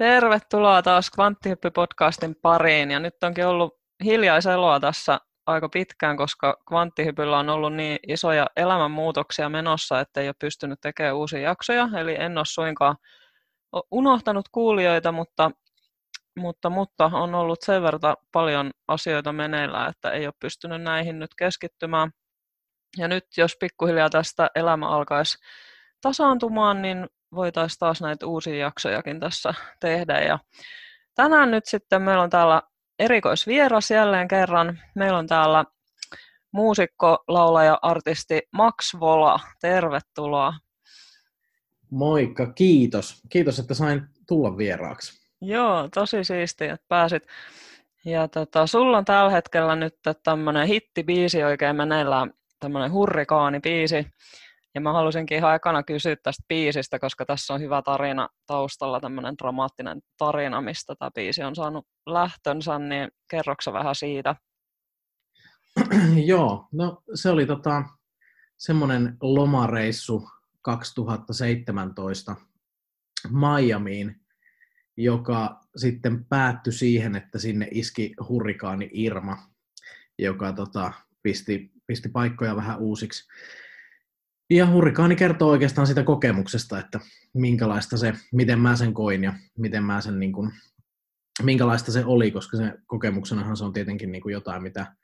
Tervetuloa taas Kvanttihyppy-podcastin pariin. Ja nyt onkin ollut hiljaiseloa tässä aika pitkään, koska Kvanttihypyllä on ollut niin isoja elämänmuutoksia menossa, että ei ole pystynyt tekemään uusia jaksoja. Eli en ole suinkaan unohtanut kuulijoita, mutta, mutta, mutta on ollut sen verran paljon asioita meneillään, että ei ole pystynyt näihin nyt keskittymään. Ja nyt jos pikkuhiljaa tästä elämä alkaisi tasaantumaan, niin voitaisiin taas näitä uusia jaksojakin tässä tehdä. Ja tänään nyt sitten meillä on täällä erikoisvieras jälleen kerran. Meillä on täällä muusikko, laulaja, artisti Max Vola. Tervetuloa. Moikka, kiitos. Kiitos, että sain tulla vieraaksi. Joo, tosi siistiä, että pääsit. Ja tota, sulla on tällä hetkellä nyt tämmöinen hittibiisi oikein meneillään, tämmöinen hurrikaanibiisi. Ja mä halusinkin ihan ekana kysyä tästä biisistä, koska tässä on hyvä tarina taustalla, tämmöinen dramaattinen tarina, mistä tämä biisi on saanut lähtönsä, niin kerroksa vähän siitä? Joo, no se oli tota, semmoinen lomareissu 2017 Miamiin, joka sitten päättyi siihen, että sinne iski hurrikaani Irma, joka tota, pisti, pisti paikkoja vähän uusiksi. Ja hurrikaani kertoo oikeastaan sitä kokemuksesta, että minkälaista se, miten mä sen koin ja miten mä sen, niin kuin, minkälaista se oli, koska se kokemuksenahan se on tietenkin niin kuin jotain, mitä,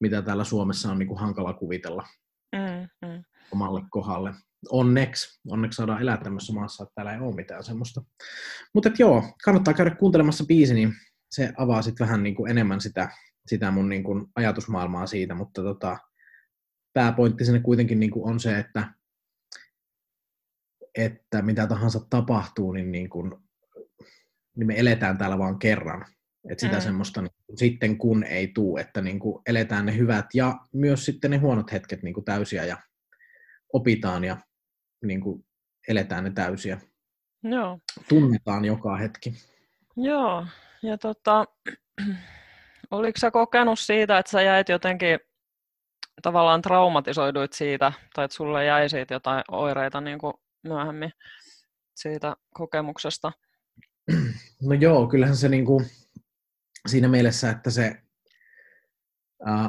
mitä täällä Suomessa on niin kuin hankala kuvitella mm, mm. omalle kohdalle. Onneksi, onneksi saadaan elää tämmöisessä maassa, että täällä ei ole mitään semmoista. Mutta joo, kannattaa käydä kuuntelemassa biisi, niin se avaa sitten vähän niin kuin enemmän sitä, sitä mun niin kuin ajatusmaailmaa siitä, mutta tota, pääpointti sinne kuitenkin niin kuin on se, että, että mitä tahansa tapahtuu, niin, niin, kuin, niin me eletään täällä vaan kerran. Että sitä mm. semmoista niin kuin, sitten kun ei tuu, että niin kuin eletään ne hyvät ja myös sitten ne huonot hetket niin kuin täysiä ja opitaan ja niin kuin eletään ne täysiä. Joo. Tunnetaan joka hetki. Joo, ja tota, oliko sä kokenut siitä, että sä jäit jotenkin tavallaan traumatisoiduit siitä, tai että sulle jäi siitä jotain oireita niin kuin myöhemmin siitä kokemuksesta? No joo, kyllähän se niin kuin, siinä mielessä, että se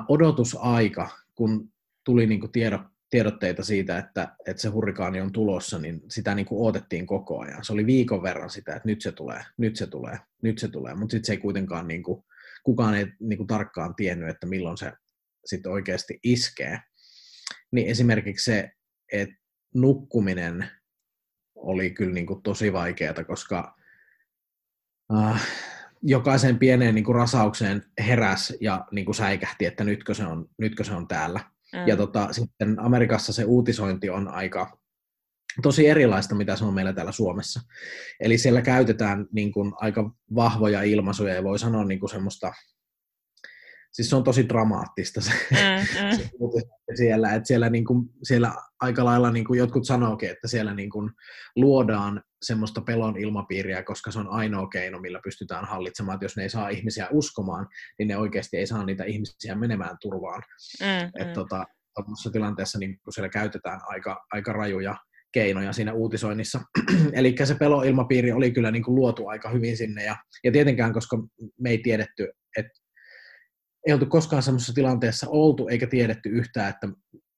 odotusaika, kun tuli niin kuin tiedot, tiedotteita siitä, että, että se hurrikaani on tulossa, niin sitä niin kuin odotettiin koko ajan. Se oli viikon verran sitä, että nyt se tulee, nyt se tulee, nyt se tulee, mutta sitten se ei kuitenkaan, niin kuin, kukaan ei niin kuin tarkkaan tiennyt, että milloin se sitten oikeasti iskee, niin esimerkiksi se, että nukkuminen oli kyllä niin kuin tosi vaikeaa, koska äh, jokaisen pieneen niin kuin rasaukseen heräs ja niin kuin säikähti, että nytkö se on, nytkö se on täällä. Mm. Ja tota, sitten Amerikassa se uutisointi on aika tosi erilaista, mitä se on meillä täällä Suomessa. Eli siellä käytetään niin kuin, aika vahvoja ilmaisuja ja voi sanoa niin kuin semmoista siis se on tosi dramaattista se, mm, mm. se siellä, että siellä, niin kuin, siellä aika lailla niin kuin jotkut sanookin, että siellä niin kuin luodaan semmoista pelon ilmapiiriä, koska se on ainoa keino, millä pystytään hallitsemaan, että jos ne ei saa ihmisiä uskomaan, niin ne oikeasti ei saa niitä ihmisiä menemään turvaan. Mm, että mm. tota, tilanteessa niin siellä käytetään aika, aika rajuja keinoja siinä uutisoinnissa. Eli se peloilmapiiri oli kyllä niin kuin luotu aika hyvin sinne. Ja, ja tietenkään, koska me ei tiedetty, että ei oltu koskaan semmoisessa tilanteessa oltu eikä tiedetty yhtään, että,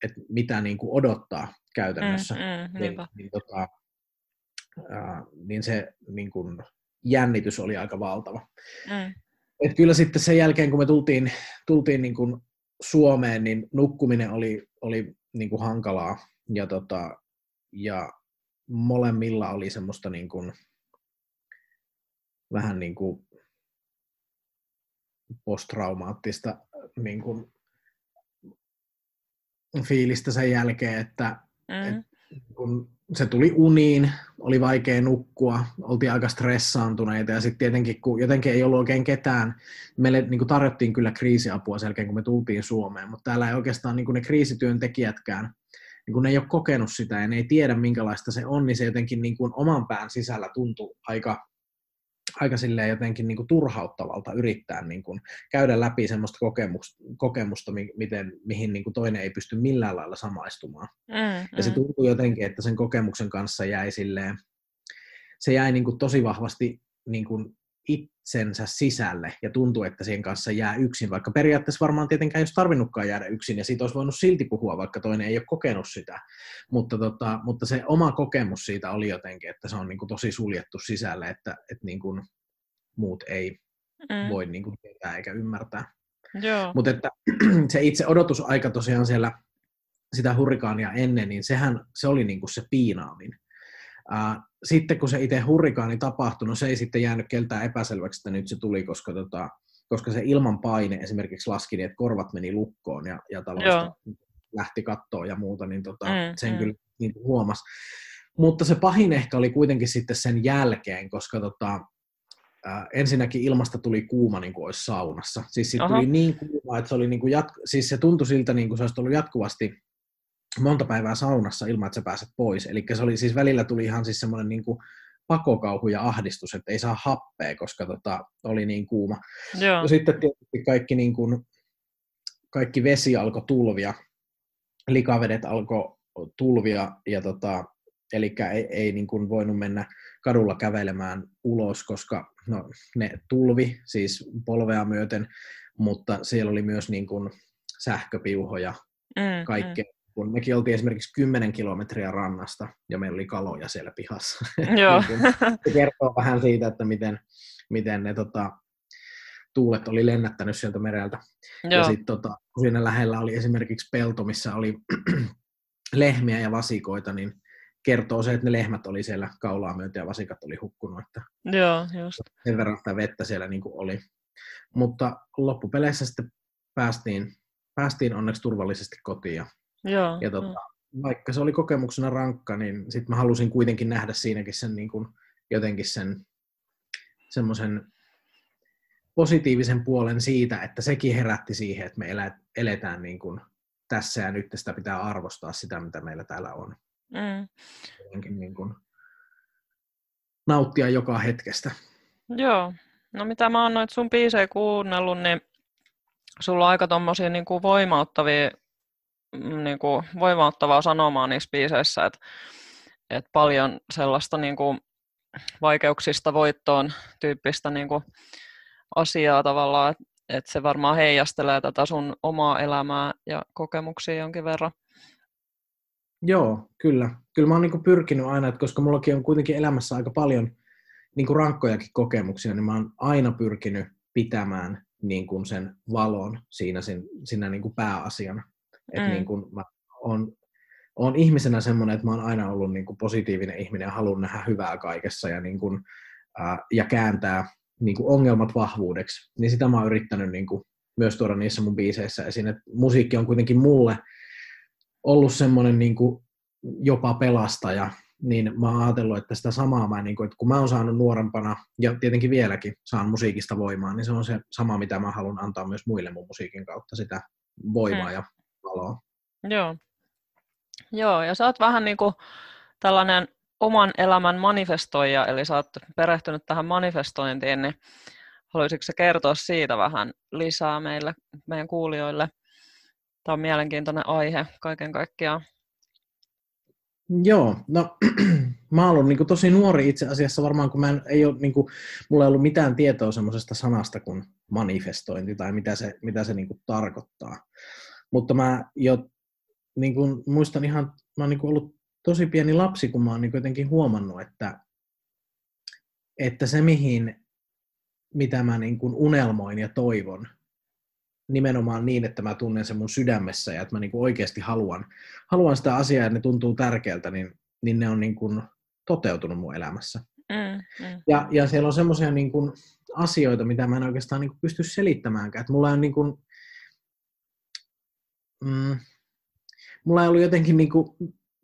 että mitä niin kuin odottaa käytännössä. Mm, mm, niin, niin, tota, ää, niin se niin kuin, jännitys oli aika valtava. Mm. Et kyllä sitten sen jälkeen, kun me tultiin, tultiin niin kuin Suomeen, niin nukkuminen oli, oli niin kuin hankalaa. Ja, tota, ja molemmilla oli semmoista niin kuin, vähän niin kuin posttraumaattista niin kuin, fiilistä sen jälkeen, että mm. et, kun se tuli uniin, oli vaikea nukkua, oltiin aika stressaantuneita ja sitten tietenkin, kun jotenkin ei ollut oikein ketään, meille niin kuin tarjottiin kyllä kriisiapua sen jälkeen, kun me tultiin Suomeen, mutta täällä ei oikeastaan niin kuin ne kriisityöntekijätkään, niin kun ne ei ole kokenut sitä ja ne ei tiedä minkälaista se on, niin se jotenkin niin kuin oman pään sisällä tuntui aika aika silleen jotenkin niin kuin turhauttavalta yrittää niin kuin käydä läpi semmoista kokemusta, kokemusta miten, mihin niin kuin toinen ei pysty millään lailla samaistumaan. Mm, ja se mm. tuntuu jotenkin, että sen kokemuksen kanssa jäi silleen, se jäi niin kuin tosi vahvasti niin kuin itsensä sisälle ja tuntuu, että siihen kanssa jää yksin, vaikka periaatteessa varmaan tietenkään ei olisi tarvinnutkaan jäädä yksin ja siitä olisi voinut silti puhua, vaikka toinen ei ole kokenut sitä, mutta, tota, mutta se oma kokemus siitä oli jotenkin, että se on niin kuin tosi suljettu sisälle, että, että niin kuin muut ei mm. voi niin kuin tietää eikä ymmärtää. Joo. Mutta että se itse odotusaika tosiaan siellä sitä hurrikaania ennen, niin sehän se oli niin kuin se piinaamin. Sitten kun se itse hurrikaani tapahtui, no se ei sitten jäänyt keltään epäselväksi, että nyt se tuli, koska, tota, koska se ilman paine esimerkiksi laski niin, että korvat meni lukkoon ja, ja talosta lähti kattoon ja muuta, niin tota, mm, sen mm. kyllä niin huomasi. Mutta se pahin ehkä oli kuitenkin sitten sen jälkeen, koska tota, äh, ensinnäkin ilmasta tuli kuuma niin kuin olisi saunassa. Siis siitä tuli niin kuuma, että se, oli niin kuin jat- siis se tuntui siltä, niin kuin se olisi ollut jatkuvasti monta päivää saunassa ilman, että sä pääset pois. Eli se oli siis välillä tuli ihan siis semmoinen niin kuin pakokauhu ja ahdistus, että ei saa happea, koska tota, oli niin kuuma. Joo. Ja sitten tietysti kaikki, niin kuin, kaikki vesi alkoi tulvia, likavedet alkoi tulvia, ja tota, eli ei, ei niin kuin voinut mennä kadulla kävelemään ulos, koska no, ne tulvi, siis polvea myöten, mutta siellä oli myös niin kuin sähköpiuhoja, mm, kaikkea. Mm kun mekin oltiin esimerkiksi 10 kilometriä rannasta ja meillä oli kaloja siellä pihassa. Joo. Niin se kertoo vähän siitä, että miten, miten ne tota, tuulet oli lennättänyt sieltä mereltä. Joo. Ja sitten tota, kun siinä lähellä oli esimerkiksi pelto, missä oli lehmiä ja vasikoita, niin kertoo se, että ne lehmät oli siellä kaulaa myötä ja vasikat oli hukkunut. Että Joo, just. Sen verran sitä vettä siellä niin kuin oli. Mutta loppupeleissä sitten päästiin, päästiin onneksi turvallisesti kotiin ja Joo, ja tota, vaikka se oli kokemuksena rankka, niin sitten mä halusin kuitenkin nähdä siinäkin sen niin kuin, jotenkin sen semmoisen positiivisen puolen siitä, että sekin herätti siihen, että me eletään niin kuin tässä ja nyt sitä pitää arvostaa sitä, mitä meillä täällä on. Mm. Jotenkin niin kuin nauttia joka hetkestä. Joo. No mitä mä oon noit sun biisejä kuunnellut, niin sulla on aika tommosia niin kuin voimauttavia niin kuin voimauttavaa sanomaa niissä biiseissä, että, että paljon sellaista niin kuin vaikeuksista voittoon tyyppistä niin kuin asiaa tavallaan, että, että se varmaan heijastelee tätä sun omaa elämää ja kokemuksia jonkin verran. Joo, kyllä. Kyllä mä oon niin pyrkinyt aina, että koska mullakin on kuitenkin elämässä aika paljon niin kuin rankkojakin kokemuksia, niin mä oon aina pyrkinyt pitämään niin kuin sen valon siinä, siinä niin kuin pääasiana. Mm. niin kuin mä oon, oon ihmisenä semmoinen, että mä oon aina ollut niin positiivinen ihminen ja haluan nähdä hyvää kaikessa ja, niin kuin, ää, ja kääntää niin ongelmat vahvuudeksi. Niin sitä mä oon yrittänyt niin myös tuoda niissä mun biiseissä esiin. Et musiikki on kuitenkin mulle ollut semmoinen niin jopa pelastaja, niin mä oon ajatellut, että sitä samaa mä, niin kuin, että kun mä oon saanut nuorempana, ja tietenkin vieläkin saan musiikista voimaa, niin se on se sama, mitä mä haluan antaa myös muille mun musiikin kautta, sitä voimaa mm. ja valoa. Joo. Joo, ja sä oot vähän niin kuin tällainen oman elämän manifestoija, eli sä oot perehtynyt tähän manifestointiin, niin haluaisitko sä kertoa siitä vähän lisää meille, meidän kuulijoille? Tämä on mielenkiintoinen aihe kaiken kaikkiaan. Joo, no mä oon ollut niin kuin, tosi nuori itse asiassa varmaan, kun mä en, ei ole, niin kuin, mulla ei ollut mitään tietoa semmoisesta sanasta kuin manifestointi tai mitä se, mitä se niin kuin, tarkoittaa. Mutta mä jo niin kuin, muistan ihan, mä oon niin ollut tosi pieni lapsi, kun mä oon niin jotenkin huomannut, että, että se mihin, mitä mä niin kuin unelmoin ja toivon, nimenomaan niin, että mä tunnen sen mun sydämessä ja että mä niin kuin oikeasti haluan, haluan sitä asiaa ja ne tuntuu tärkeältä, niin, niin ne on niin kuin toteutunut mun elämässä. Mm, mm. Ja, ja siellä on semmoisia niin asioita, mitä mä en oikeastaan niin kuin pysty selittämäänkään. Että mulla on niin kuin, mm, mulla ei ollut jotenkin, niin kuin,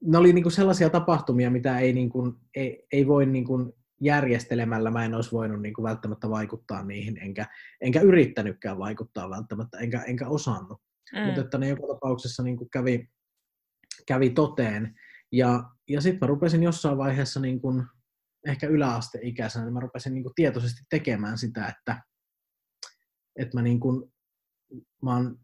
ne oli niin kuin sellaisia tapahtumia, mitä ei, niin kuin, ei, ei voi niin kuin järjestelemällä, mä en olisi voinut niin kuin välttämättä vaikuttaa niihin, enkä, enkä yrittänytkään vaikuttaa välttämättä, enkä, enkä osannut. Mm. Mutta että ne joka tapauksessa niin kuin kävi, kävi toteen. Ja, ja sitten mä rupesin jossain vaiheessa niin kuin, ehkä yläasteikäisenä, niin mä rupesin niin kuin tietoisesti tekemään sitä, että, että mä, niin kuin, mä oon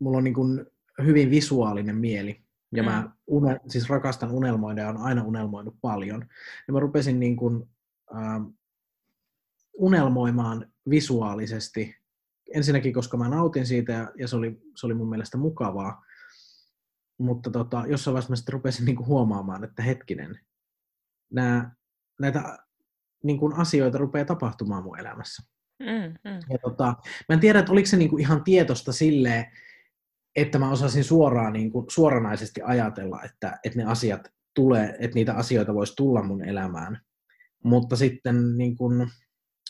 mulla on niin kuin hyvin visuaalinen mieli. Ja mm. mä une, siis rakastan unelmoida ja on aina unelmoinut paljon. Ja mä rupesin niin kuin, äh, unelmoimaan visuaalisesti. Ensinnäkin, koska mä nautin siitä ja, ja se, oli, se oli mun mielestä mukavaa. Mutta tota, jossain vaiheessa mä sitten rupesin niinku huomaamaan, että hetkinen, nää, näitä niin kuin asioita rupeaa tapahtumaan mun elämässä. Mm, mm. Ja tota, mä en tiedä, että oliko se niin kuin ihan tietosta silleen, että mä osasin suoraan, niin kuin, suoranaisesti ajatella, että, että ne asiat tulee, että niitä asioita voisi tulla mun elämään. Mutta sitten niin kuin,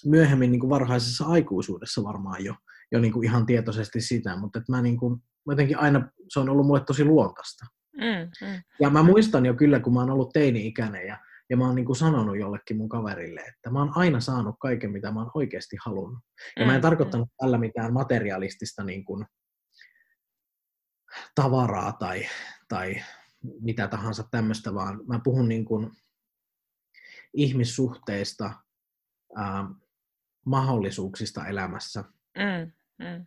myöhemmin niin kuin varhaisessa aikuisuudessa varmaan jo, jo niin kuin ihan tietoisesti sitä, mutta että mä niin kuin, jotenkin aina, se on ollut mulle tosi luontaista. Mm, mm. Ja mä muistan jo kyllä, kun mä oon ollut teini-ikäinen ja ja mä oon niin kuin sanonut jollekin mun kaverille, että mä oon aina saanut kaiken, mitä mä oon oikeasti halunnut. Ja mä en Mm, tarkoittanut tällä mitään materialistista niin kuin tavaraa tai, tai mitä tahansa tämmöistä, vaan mä puhun niin kuin ihmissuhteista, ää, mahdollisuuksista elämässä, mm, mm.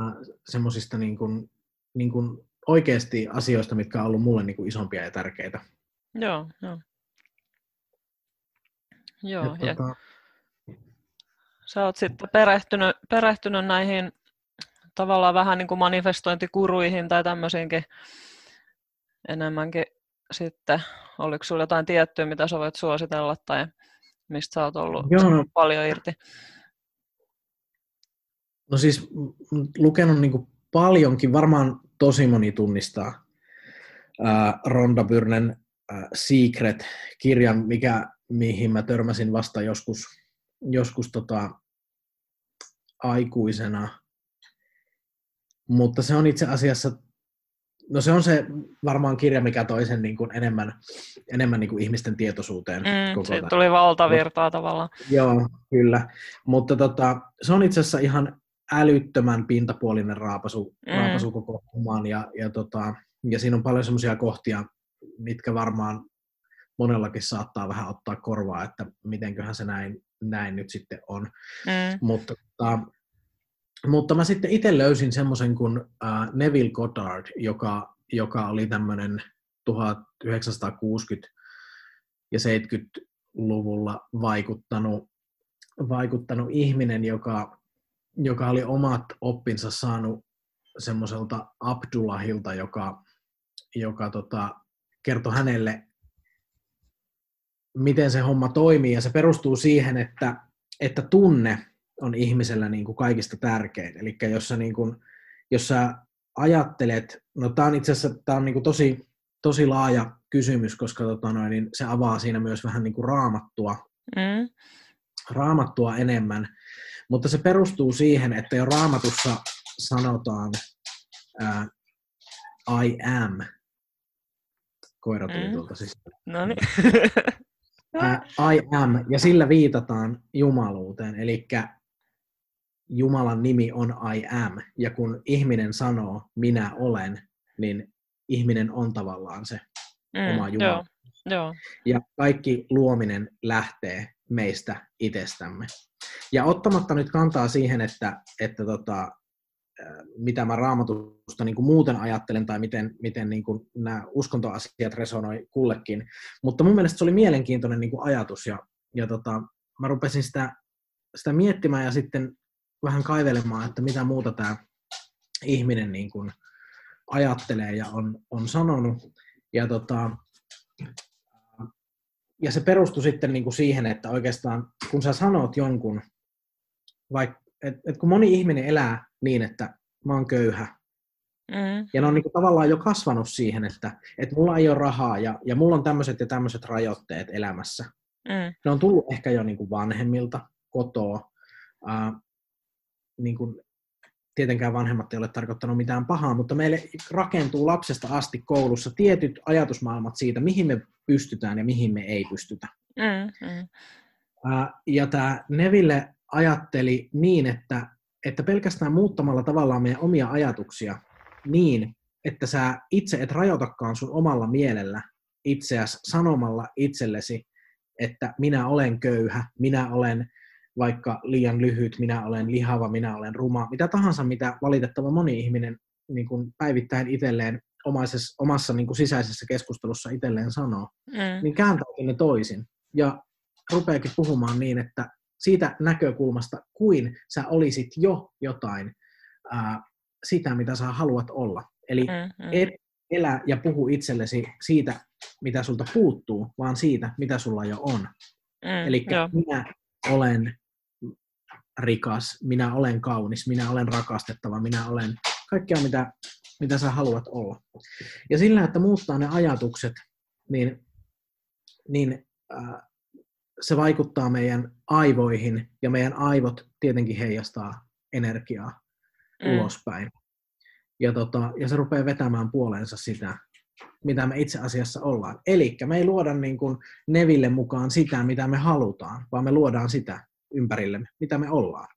ää, semmoisista niin kuin, niin kuin oikeasti asioista, mitkä on ollut mulle niin kuin isompia ja tärkeitä. Joo, joo. Joo, Ja ja tota, sä oot sitten perehtynyt, perehtynyt näihin tavallaan vähän niin kuin manifestointikuruihin tai tämmöisiinkin enemmänkin sitten. Oliko sulla jotain tiettyä, mitä sä voit suositella tai mistä sä oot ollut Joo, no, paljon irti? No siis m- lukenut niin kuin paljonkin, varmaan tosi moni tunnistaa ää, Ronda Byrnen ää, Secret-kirjan, mikä, mihin mä törmäsin vasta joskus, joskus tota, aikuisena. Mutta se on itse asiassa, no se on se varmaan kirja, mikä toi sen niin kuin enemmän, enemmän niin kuin ihmisten tietoisuuteen. Mm, koko tämän. tuli valtavirtaa tavallaan. Joo, kyllä. Mutta tota, se on itse asiassa ihan älyttömän pintapuolinen raapasu, Mm. mm. raapasu koko hommaan. Ja, ja, tota, ja siinä on paljon semmoisia kohtia, mitkä varmaan monellakin saattaa vähän ottaa korvaa, että mitenköhän se näin, näin nyt sitten on. Mm, Mutta, tota, mutta mä sitten itse löysin semmoisen kuin äh, Neville Goddard, joka, joka oli tämmöinen 1960- ja 70-luvulla vaikuttanut, vaikuttanut ihminen, joka, joka oli omat oppinsa saanut semmoiselta Abdullahilta, joka, joka tota, kertoi hänelle, miten se homma toimii, ja se perustuu siihen, että, että tunne on ihmisellä niin kuin kaikista tärkein. Eli jos sä, niin kuin, jos sä ajattelet, no tämä on itse asiassa tää on niin kuin tosi, tosi laaja kysymys, koska tota noin, niin se avaa siinä myös vähän niin kuin raamattua, mm, raamattua enemmän, mutta se perustuu siihen, että jo raamatussa sanotaan ää, I am. Koira tuli Mm. tuolta sisään. no niin. I am, ja sillä viitataan jumaluuteen, eli Jumalan nimi on I am, ja kun ihminen sanoo minä olen, niin ihminen on tavallaan se oma mm, Jumala. joo, joo. Ja kaikki luominen lähtee meistä itsestämme. Ja ottamatta nyt kantaa siihen, että, että tota, mitä mä raamatusta niin kuin muuten ajattelen tai miten, miten niin kuin nämä uskontoasiat resonoi kullekin. Mutta mun mielestä se oli mielenkiintoinen niin kuin ajatus ja, ja tota, mä rupesin sitä, sitä miettimään ja sitten vähän kaivelemaan, että mitä muuta tämä ihminen niin kuin ajattelee ja on, on sanonut. Ja, tota, ja se perustui sitten niin kuin siihen, että oikeastaan kun sä sanot jonkun, vaikka, et, et kun moni ihminen elää niin, että mä oon köyhä, Mm, ja ne on niin kuin tavallaan jo kasvanut siihen, että, että mulla ei ole rahaa ja, ja mulla on tämmöiset ja tämmöiset rajoitteet elämässä. mm, Ne on tullut ehkä jo niin kuin vanhemmilta, kotoa. Ää, niin kuin, tietenkään vanhemmat ei ole tarkoittanut mitään pahaa, mutta meille rakentuu lapsesta asti koulussa tietyt ajatusmaailmat siitä, mihin me pystytään ja mihin me ei pystytä. mm, mm, Ja tämä Neville ajatteli niin, että, että pelkästään muuttamalla tavallaan meidän omia ajatuksia niin, että sä itse et rajoitakaan sun omalla mielellä itseäsi sanomalla itsellesi, että minä olen köyhä, minä olen vaikka liian lyhyt, minä olen lihava, minä olen ruma, mitä tahansa, mitä valitettava moni ihminen niin kuin päivittäin itselleen omaisessa, omassa niin kuin sisäisessä keskustelussa itselleen sanoo mm, niin kääntääkin ne toisin. Ja rupeakin puhumaan niin, että siitä näkökulmasta, kuin sä olisit jo jotain ää, sitä, mitä sä haluat olla. Eli mm, mm. et elä ja puhu itsellesi siitä, mitä sulta puuttuu, vaan siitä, mitä sulla jo on. Mm, Eli minä olen rikas, minä olen kaunis, minä olen rakastettava, minä olen kaikkea, mitä, mitä sä haluat olla. Ja sillä, että muuttaa ne ajatukset, niin, niin äh, se vaikuttaa meidän aivoihin, ja meidän aivot tietenkin heijastaa energiaa mm. ulospäin. Ja, tota, ja se rupeaa vetämään puoleensa sitä, mitä me itse asiassa ollaan. Eli me ei luoda niin kuin Neville mukaan sitä, mitä me halutaan, vaan me luodaan sitä ympärillemme, mitä me ollaan.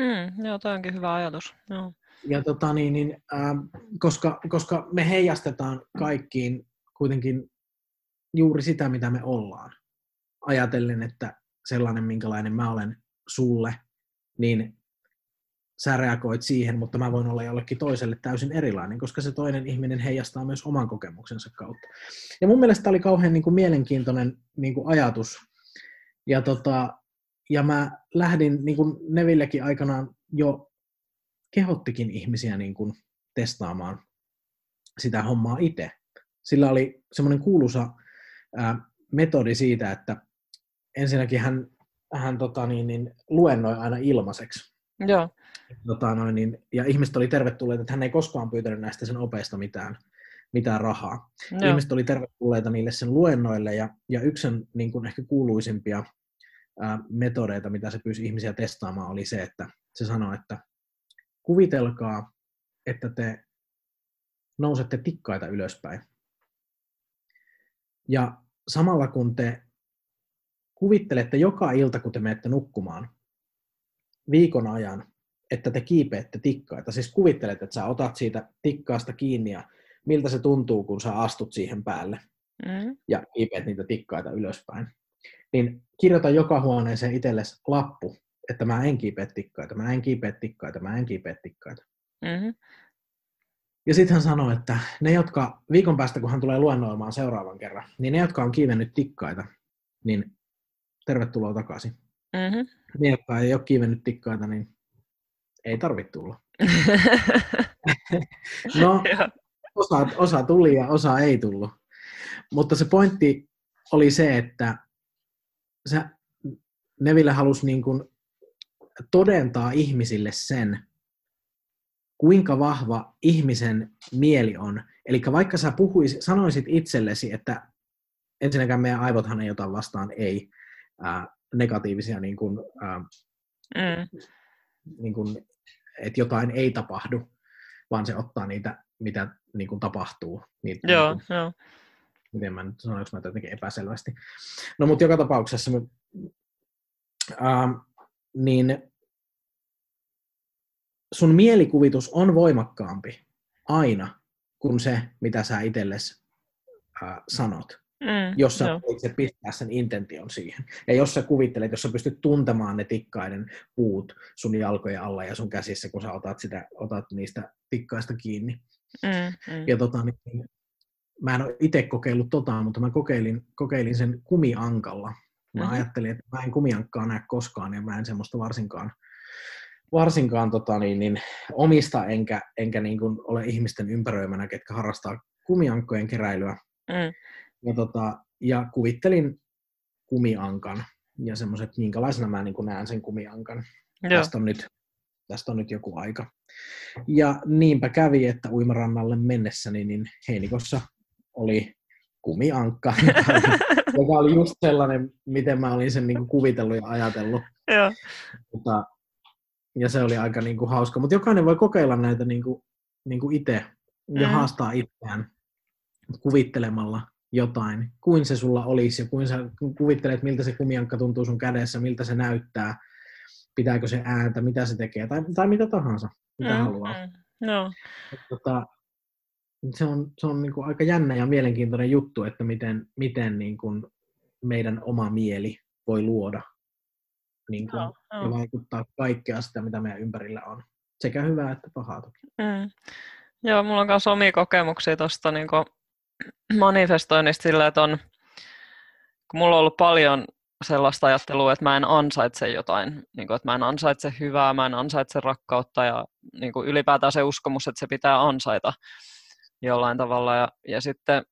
Mm, joo, tämä onkin hyvä ajatus. Joo. Ja tota, niin, niin, äh, koska, koska me heijastetaan kaikkiin kuitenkin juuri sitä, mitä me ollaan. Ajatellen, että sellainen, minkälainen mä olen sulle, niin sä reagoit siihen, mutta mä voin olla jollekin toiselle täysin erilainen, koska se toinen ihminen heijastaa myös oman kokemuksensa kautta. Ja mun mielestä tämä oli kauhean niin kuin, mielenkiintoinen niin kuin, ajatus. Ja, tota, ja mä lähdin, niin kuin Nevillekin aikanaan jo kehottikin ihmisiä niin kuin, testaamaan sitä hommaa itse. Sillä oli semmoinen kuuluisa ää, metodi siitä, että ensinnäkin hän, hän tota, niin, niin, luennoi aina ilmaiseksi. Joo. Tota, noin, niin, ja ihmiset oli tervetulleita, että hän ei koskaan pyytänyt näistä sen opeista mitään, mitään rahaa. Joo. Ihmiset oli tervetulleita niille sen luennoille, ja, ja yksi sen niin kuin ehkä kuuluisimpia metodeita, mitä se pyysi ihmisiä testaamaan, oli se, että se sanoi, että kuvitelkaa, että te nousette tikkaita ylöspäin. Ja samalla kun te kuvittelette joka ilta, kun te menette nukkumaan viikon ajan, että te kiipeätte tikkaita. Siis kuvittelet, että sä otat siitä tikkaasta kiinni ja miltä se tuntuu, kun sä astut siihen päälle mm. ja kiipeät niitä tikkaita ylöspäin. Niin kirjoita joka huoneeseen itsellesi lappu, että mä en kiipeä tikkaita, mä en kiipeä tikkaita, mä en kiipeä tikkaita. Mm-hmm. Ja sitten hän sanoi, että ne, jotka viikon päästä, kun hän tulee luennoimaan seuraavan kerran, niin ne, jotka on kiivennyt tikkaita, niin tervetuloa takaisin. Mm-hmm. Ne, jotka ei ole kiivennyt tikkaita, niin ei tarvitse tulla. no, osa, osa tuli ja osa ei tullut. Mutta se pointti oli se, että se Neville halusi niin kuin todentaa ihmisille sen, kuinka vahva ihmisen mieli on. Eli vaikka sä puhuisit, sanoisit itsellesi, että ensinnäkään meidän aivothan ei ota vastaan ei ää, negatiivisia, niin kuin, ää, mm. niin kuin, että jotain ei tapahdu, vaan se ottaa niitä, mitä niin kuin tapahtuu. Niitä, joo, niin kuin, joo. Miten mä nyt sanoinko mä jotenkin epäselvästi. No mutta joka tapauksessa ää, niin sun mielikuvitus on voimakkaampi aina kuin se, mitä sä itsellesi äh, sanot. Mm, jos sä itse pistää sen intention siihen. Ja jos sä kuvittelet, jos sä pystyt tuntemaan ne tikkaiden puut sun jalkojen alla ja sun käsissä, kun sä otat, sitä, otat niistä tikkaista kiinni. Mm, mm. Ja tota, niin, mä en ole itse kokeillut tota, mutta mä kokeilin, kokeilin sen kumiankalla. Mä mm-hmm. ajattelin, että mä en kumiankkaa näe koskaan ja mä en semmoista varsinkaan varsinkaan tota, niin, niin, omista enkä, enkä niin kuin ole ihmisten ympäröimänä, ketkä harrastaa kumiankkojen keräilyä. Mm. Ja, tota, ja kuvittelin kumiankan ja semmoiset, minkälaisena mä niin näen sen kumiankan. Tästä on, nyt, tästä on nyt joku aika. Ja niinpä kävi, että uimarannalle mennessäni niin Heinikossa oli kumiankka, joka oli just sellainen, miten mä olin sen niin kuin kuvitellut ja ajatellut. Joo. Mutta ja se oli aika niin kuin, hauska. Mutta jokainen voi kokeilla näitä niin kuin, niin kuin itse ja mm. haastaa itseään kuvittelemalla jotain, kuin se sulla olisi ja kuin sä kuvittelet, miltä se kumiankka tuntuu sun kädessä, miltä se näyttää, pitääkö se ääntä, mitä se tekee tai, tai mitä tahansa, mitä mm, haluaa. Mm, no. Tota, se on, se on niin kuin aika jännä ja mielenkiintoinen juttu, että miten, miten niin kuin meidän oma mieli voi luoda niin kuin, joo, joo. ja vaikuttaa kaikkea sitä, mitä meidän ympärillä on. Sekä hyvää että pahaa toki. Mm. Joo, mulla on myös omia kokemuksia tuosta niin manifestoinnista sillä, että on, kun mulla on ollut paljon sellaista ajattelua, että mä en ansaitse jotain, niin kuin, että mä en ansaitse hyvää, mä en ansaitse rakkautta ja niin kuin ylipäätään se uskomus, että se pitää ansaita jollain tavalla. Ja, ja sitten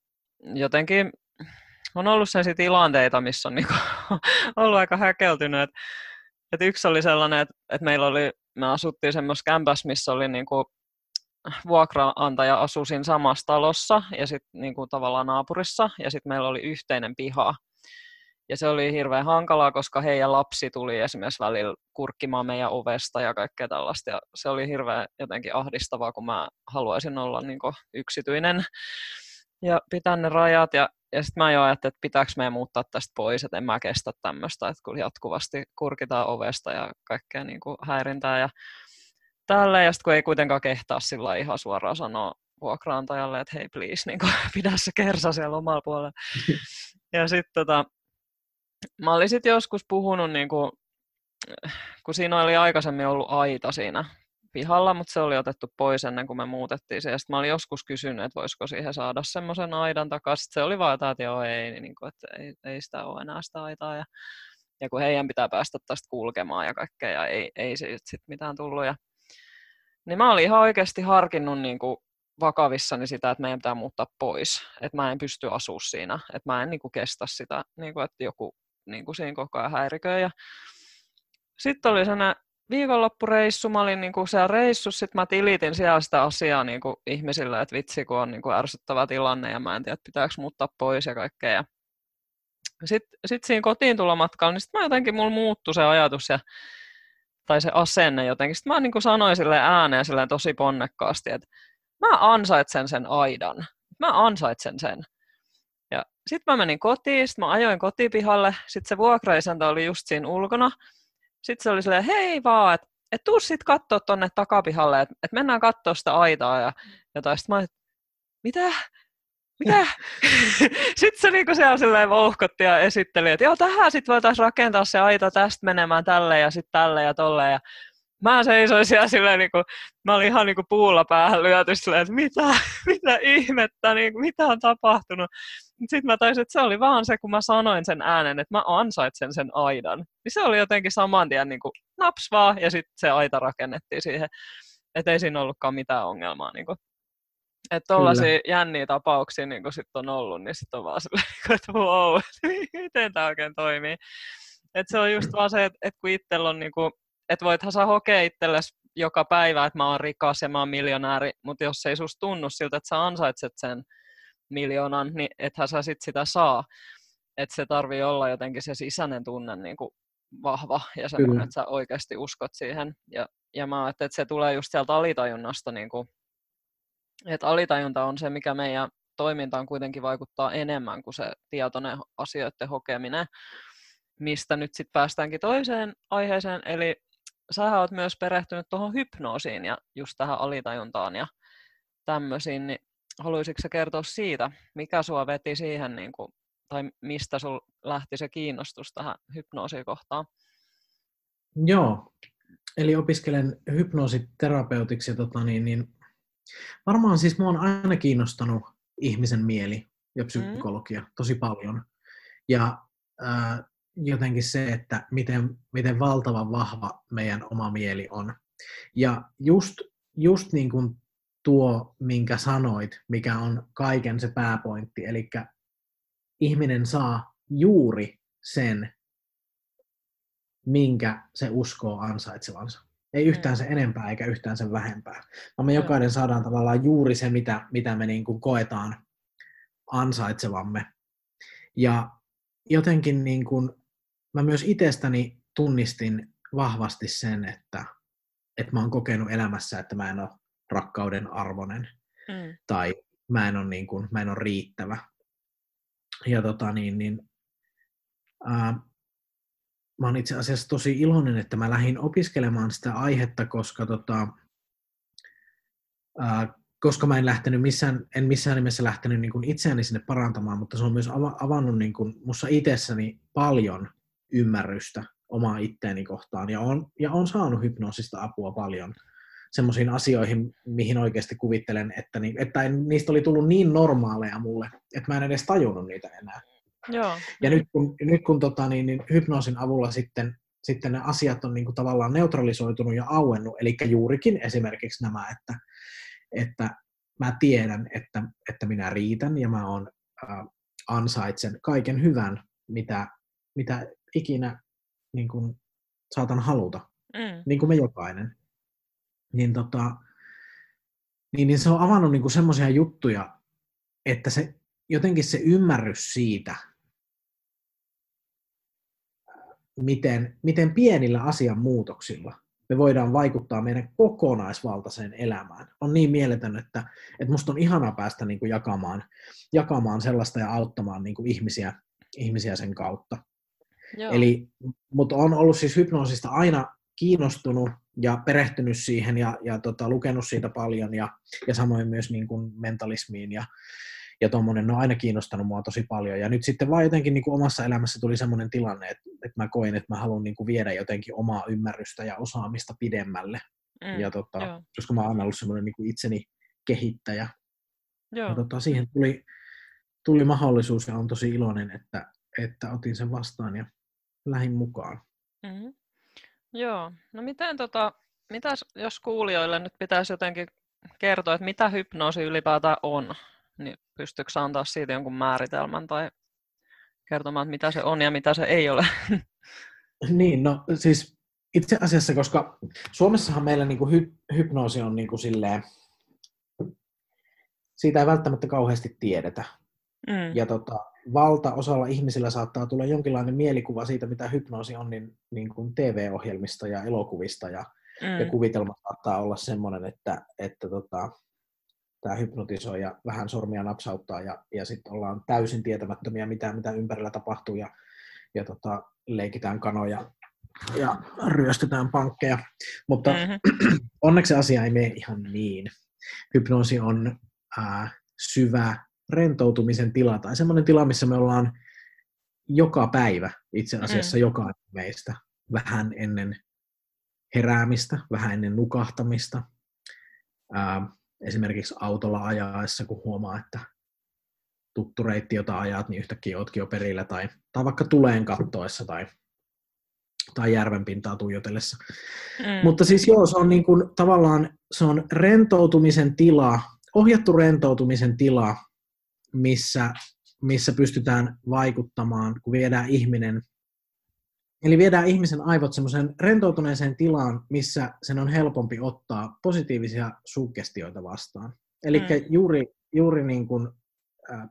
jotenkin on ollut sellaisia tilanteita, missä on niin kuin, ollut aika häkeltynyt. Että, että yksi oli sellainen, että, että meillä oli, me asuttiin semmoisessa kämpässä, missä oli niin kuin vuokraantaja asui siinä samassa talossa ja sitten niin kuin tavallaan naapurissa ja sitten meillä oli yhteinen piha. Ja se oli hirveän hankalaa, koska heidän lapsi tuli esimerkiksi välillä kurkkimaan meidän ovesta ja kaikkea tällaista. Ja se oli hirveän jotenkin ahdistavaa, kun mä haluaisin olla niin yksityinen ja pitää ne rajat. Ja, ja sitten mä jo ajattelin, että pitääkö meidän muuttaa tästä pois, että en mä kestä tämmöistä, että kun jatkuvasti kurkitaan ovesta ja kaikkea niin kuin häirintää ja tälle. Ja sitten kun ei kuitenkaan kehtaa sillä ihan suoraan sanoa vuokraantajalle, että hei please, niin kuin, pidä se kersa siellä omalla puolella. Ja sitten tota, mä olin sitten joskus puhunut, niin kuin, kun siinä oli aikaisemmin ollut aita siinä pihalla, mutta se oli otettu pois ennen kuin me muutettiin se. Sitten mä olin joskus kysynyt, että voisiko siihen saada semmoisen aidan takaisin. Se oli vaan jotain, että joo, ei, niin kuin, että ei, ei sitä ole enää sitä aitaa. Ja, ja kun heidän pitää päästä tästä kulkemaan ja kaikkea, ja ei, ei siitä sit mitään tullut. Ja, niin mä olin ihan oikeasti harkinnut niin kuin vakavissani sitä, että meidän pitää muuttaa pois. Että mä en pysty asumaan siinä. Että mä en niin kuin kestä sitä, niin kuin, että joku niin kuin siinä koko ajan häiriköi. Ja sitten oli sellainen viikonloppureissu, mä olin niin kuin siellä reissussa, sitten mä tilitin siellä sitä asiaa niin kuin ihmisille, että vitsi kun on niin kuin ärsyttävä tilanne ja mä en tiedä, pitääkö muuttaa pois ja kaikkea. Ja sitten sit siinä kotiin tulomatkalla, niin sitten mä jotenkin, mulla muuttui se ajatus ja, tai se asenne jotenkin. Sitten mä niin kuin sanoin sille ääneen silleen tosi ponnekkaasti, että mä ansaitsen sen aidan. Mä ansaitsen sen. Ja sitten mä menin kotiin, sitten mä ajoin kotipihalle, sitten se vuokraisäntä oli just siinä ulkona. Sitten se oli silleen, hei vaan, että et tuu sitten katsoa tonne takapihalle, että et mennään katsoa sitä aitaa ja jotain. Sitten mä olin, mitä? Mitä? sitten se niinku siellä silleen vouhkotti ja esitteli, että joo, tähän sitten voitaisiin rakentaa se aita tästä menemään tälle ja sitten tälle ja tolle. Ja mä seisoin siellä silleen, niin kuin, mä olin ihan niin kuin puulla päähän lyöty silleen, että mitä, mitä ihmettä, niin kuin, mitä on tapahtunut. Sitten mä taisin, että se oli vaan se, kun mä sanoin sen äänen, että mä ansaitsen sen aidan. Niin se oli jotenkin saman tien niin kuin, naps vaan, ja sitten se aita rakennettiin siihen. Että ei siinä ollutkaan mitään ongelmaa. Niin kuin. Että tollaisia jänniä tapauksia niin kun sit on ollut, niin sitten on vaan silleen, että wow, miten tämä oikein toimii. Että se on just vaan se, että, että kun itsellä on niin kuin, että voithan sä hokea itsellesi joka päivä, että mä oon rikas ja mä oon miljonääri, mutta jos ei susta tunnu siltä, että sä ansaitset sen miljoonan, niin ethän sä sit sitä saa. Että se tarvii olla jotenkin se sisäinen tunne niin kuin vahva ja semmoinen, että sä oikeasti uskot siihen. Ja, ja mä ajattelin, että se tulee just sieltä alitajunnasta, niin kuin, että alitajunta on se, mikä meidän toimintaan kuitenkin vaikuttaa enemmän kuin se tietoinen asioiden hokeminen, mistä nyt sitten päästäänkin toiseen aiheeseen, eli sä oot myös perehtynyt tuohon hypnoosiin ja just tähän alitajuntaan ja tämmöisiin, niin haluaisitko kertoa siitä, mikä sua veti siihen, niin kuin, tai mistä sul lähti se kiinnostus tähän hypnoosiin kohtaan? Joo, eli opiskelen hypnoositerapeutiksi ja tota, niin, niin, varmaan siis mua on aina kiinnostanut ihmisen mieli ja mm. psykologia mm. tosi paljon. Ja äh, jotenkin se, että miten, miten valtavan vahva meidän oma mieli on. Ja just, just niin kuin tuo, minkä sanoit, mikä on kaiken se pääpointti, eli ihminen saa juuri sen, minkä se uskoo ansaitsevansa. Ei yhtään se enempää eikä yhtään sen vähempää. Vaan me jokainen saadaan tavallaan juuri se, mitä, mitä me niin kuin koetaan ansaitsevamme. Ja jotenkin niin kuin mä myös itsestäni tunnistin vahvasti sen, että, että mä oon kokenut elämässä, että mä en ole rakkauden arvoinen mm. tai mä en ole, niin kuin, mä en ole riittävä. Ja tota, niin, niin, ää, mä oon itse asiassa tosi iloinen, että mä lähdin opiskelemaan sitä aihetta, koska, tota, ää, koska mä en lähtenyt missään, en missään nimessä lähtenyt niin kuin itseäni sinne parantamaan, mutta se on myös avannut niin kuin mussa itsessäni paljon ymmärrystä omaa itteeni kohtaan ja on, ja on saanut hypnoosista apua paljon semmoisiin asioihin, mihin oikeasti kuvittelen, että, ni, että niistä oli tullut niin normaaleja mulle, että mä en edes tajunnut niitä enää. Joo. Ja nyt kun, nyt kun tota, niin, niin hypnoosin avulla sitten, sitten ne asiat on niin kuin tavallaan neutralisoitunut ja auennut, eli juurikin esimerkiksi nämä, että, että mä tiedän, että, että minä riitän ja mä on, äh, ansaitsen kaiken hyvän, mitä, mitä ikinä niin kuin, saatan haluta, mm. niin kuin me jokainen. Niin, tota, niin, niin se on avannut niin semmoisia juttuja, että se jotenkin se ymmärrys siitä, miten, miten pienillä asian muutoksilla me voidaan vaikuttaa meidän kokonaisvaltaiseen elämään. On niin mieletön, että, että musta on ihanaa päästä niin kuin jakamaan, jakamaan sellaista ja auttamaan niin kuin ihmisiä, ihmisiä sen kautta. Joo. Eli, mutta on ollut siis hypnoosista aina kiinnostunut ja perehtynyt siihen ja, ja tota, lukenut siitä paljon ja, ja samoin myös niin kuin mentalismiin ja, ja tuommoinen, ne on aina kiinnostanut mua tosi paljon. Ja nyt sitten vaan jotenkin niin kuin omassa elämässä tuli semmoinen tilanne, että, että mä koin, että mä haluan niin kuin viedä jotenkin omaa ymmärrystä ja osaamista pidemmälle. Mm, ja tota, koska mä oon ollut semmoinen niin kuin itseni kehittäjä. Joo. Ja tota, siihen tuli, tuli mahdollisuus ja on tosi iloinen, että, että otin sen vastaan ja lähin mukaan. Mm-hmm. Joo, no miten tota, mitäs, jos kuulijoille nyt pitäisi jotenkin kertoa, että mitä hypnoosi ylipäätään on, niin pystyykö antaa siitä jonkun määritelmän tai kertomaan, että mitä se on ja mitä se ei ole? Niin, no siis itse asiassa, koska Suomessahan meillä niin kuin hy- hypnoosi on niin kuin silleen, siitä ei välttämättä kauheasti tiedetä. Mm. Ja tota, valtaosalla ihmisillä saattaa tulla jonkinlainen mielikuva siitä, mitä hypnoosi on, niin, niin kuin TV-ohjelmista ja elokuvista, ja, mm. ja kuvitelma saattaa olla sellainen, että, että tota, tämä hypnotisoi ja vähän sormia napsauttaa, ja, ja sitten ollaan täysin tietämättömiä, mitä, mitä ympärillä tapahtuu, ja, ja tota, leikitään kanoja ja ryöstetään pankkeja. Mutta mm-hmm. onneksi asia ei mene ihan niin. Hypnoosi on ää, syvä rentoutumisen tila tai semmoinen tila, missä me ollaan joka päivä itse asiassa mm. jokainen meistä vähän ennen heräämistä, vähän ennen nukahtamista. Ää, esimerkiksi autolla ajaessa, kun huomaa, että tuttu reitti, jota ajat, niin yhtäkkiä ootkin jo perillä, tai, tai vaikka tuleen kattoessa tai, tai järvenpintaa tuijotellessa. Mm. Mutta siis joo, se on niin kuin, tavallaan se on rentoutumisen tila, ohjattu rentoutumisen tila, missä, missä pystytään vaikuttamaan, kun viedään ihminen, eli viedään ihmisen aivot semmoiseen rentoutuneeseen tilaan, missä sen on helpompi ottaa positiivisia suggestioita vastaan. Eli mm. juuri, juuri niin kuin, äh,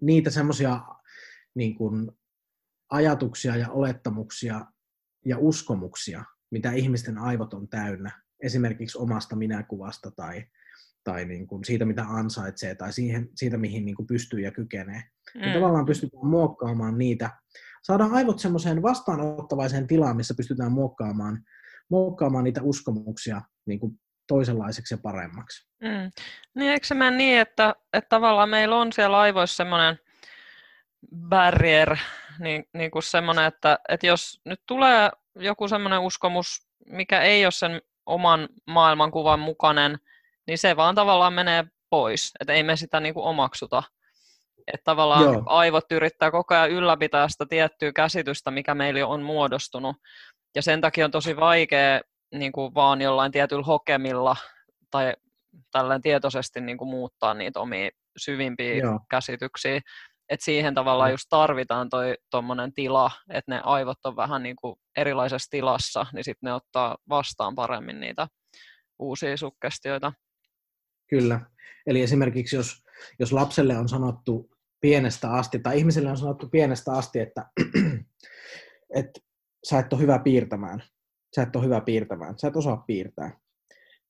niitä semmoisia niin kuin, ajatuksia ja olettamuksia ja uskomuksia, mitä ihmisten aivot on täynnä, esimerkiksi omasta minäkuvasta tai, tai niin kuin siitä, mitä ansaitsee, tai siihen, siitä, mihin niin kuin pystyy ja kykenee. Mm. Niin tavallaan pystytään muokkaamaan niitä, saadaan aivot semmoiseen vastaanottavaiseen tilaan, missä pystytään muokkaamaan, muokkaamaan niitä uskomuksia niin kuin toisenlaiseksi ja paremmaksi. Mm. Niin eikö se mene niin, että, että tavallaan meillä on siellä aivoissa semmoinen barrier, niin, niin kuin semmoinen, että, että jos nyt tulee joku semmoinen uskomus, mikä ei ole sen oman maailmankuvan mukainen, niin se vaan tavallaan menee pois, että ei me sitä niin kuin omaksuta. Että tavallaan Joo. aivot yrittää koko ajan ylläpitää sitä tiettyä käsitystä, mikä meillä on muodostunut. Ja sen takia on tosi vaikea niin kuin vaan jollain tietyllä hokemilla tai tällainen tietoisesti niin kuin muuttaa niitä omia syvimpiä Joo. käsityksiä. Et siihen tavallaan just tarvitaan toi tuommoinen tila, että ne aivot on vähän niin kuin erilaisessa tilassa, niin sitten ne ottaa vastaan paremmin niitä uusia sukkestioita. Kyllä. Eli esimerkiksi jos, jos lapselle on sanottu pienestä asti, tai ihmiselle on sanottu pienestä asti, että, että sä et ole hyvä piirtämään, sä et ole hyvä piirtämään, sä et osaa piirtää.